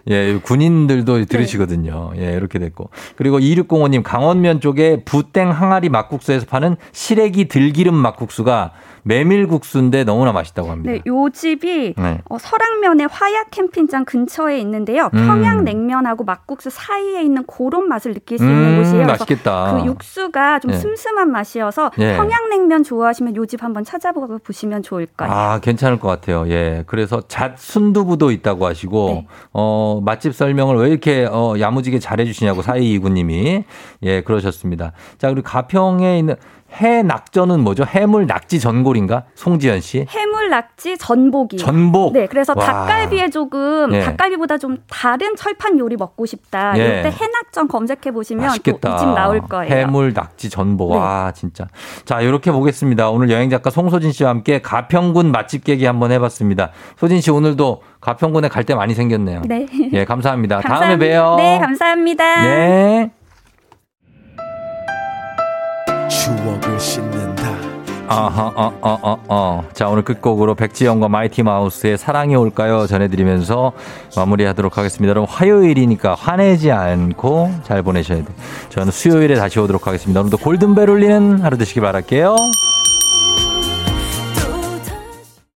예, 군인들도 들으시거든요. 예, 이렇게 됐고. 그리고 2605님, 강원면 쪽에 부땡 항아리 막국수에서 파는 시래기 들기름 막국수가 메밀국수인데 너무나 맛있다고 합니다. 네, 요 집이 네. 어, 설악면의 화약 캠핑장 근처에 있는데요. 음. 평양냉면하고 막국수 사이에 있는 그런 맛을 느낄 수 음, 있는 곳이에요. 그래서 맛있겠다. 그 육수가 좀 예. 슴슴한 맛이어서 예. 평양냉면 좋아하시면 요 집 한번 찾아보고 보시면 좋을 거예요. 아, 괜찮을 것 같아요. 예. 그래서 잣 순두부도 있다고 하시고, 네. 어, 맛집 설명을 왜 이렇게, 어, 야무지게 잘해 주시냐고 사이 이구님이, 예, 그러셨습니다. 자, 그리고 가평에 있는 해 낙전은 뭐죠? 해물 낙지 전골인가? 송지연 씨. 해물 낙지 전복이. 전복. 네, 그래서 와. 닭갈비에 조금 예. 닭갈비보다 좀 다른 철판 요리 먹고 싶다. 예. 이때 해낙전 검색해 보시면 또 맛있겠다. 이집 나올 거예요. 해물 낙지 전복. 네. 와, 진짜. 자, 이렇게 보겠습니다. 오늘 여행 작가 송소진 씨와 함께 가평군 맛집 깨기 한번 해 봤습니다. 소진 씨 오늘도 가평군에 갈 때 많이 생겼네요. 네. 예, 감사합니다. 다음에 감사합니다. 봬요. 네, 감사합니다. 네. 추억을 씻는다. 아하, 어, 어, 어, 어. 자, 오늘 끝곡으로 백지영과 마이티 마우스의 사랑이 올까요? 전해드리면서 마무리하도록 하겠습니다. 여러분, 화요일이니까 화내지 않고 잘 보내셔야 돼요. 저는 수요일에 다시 오도록 하겠습니다. 오늘도 골든벨 울리는 하루 되시길 바랄게요.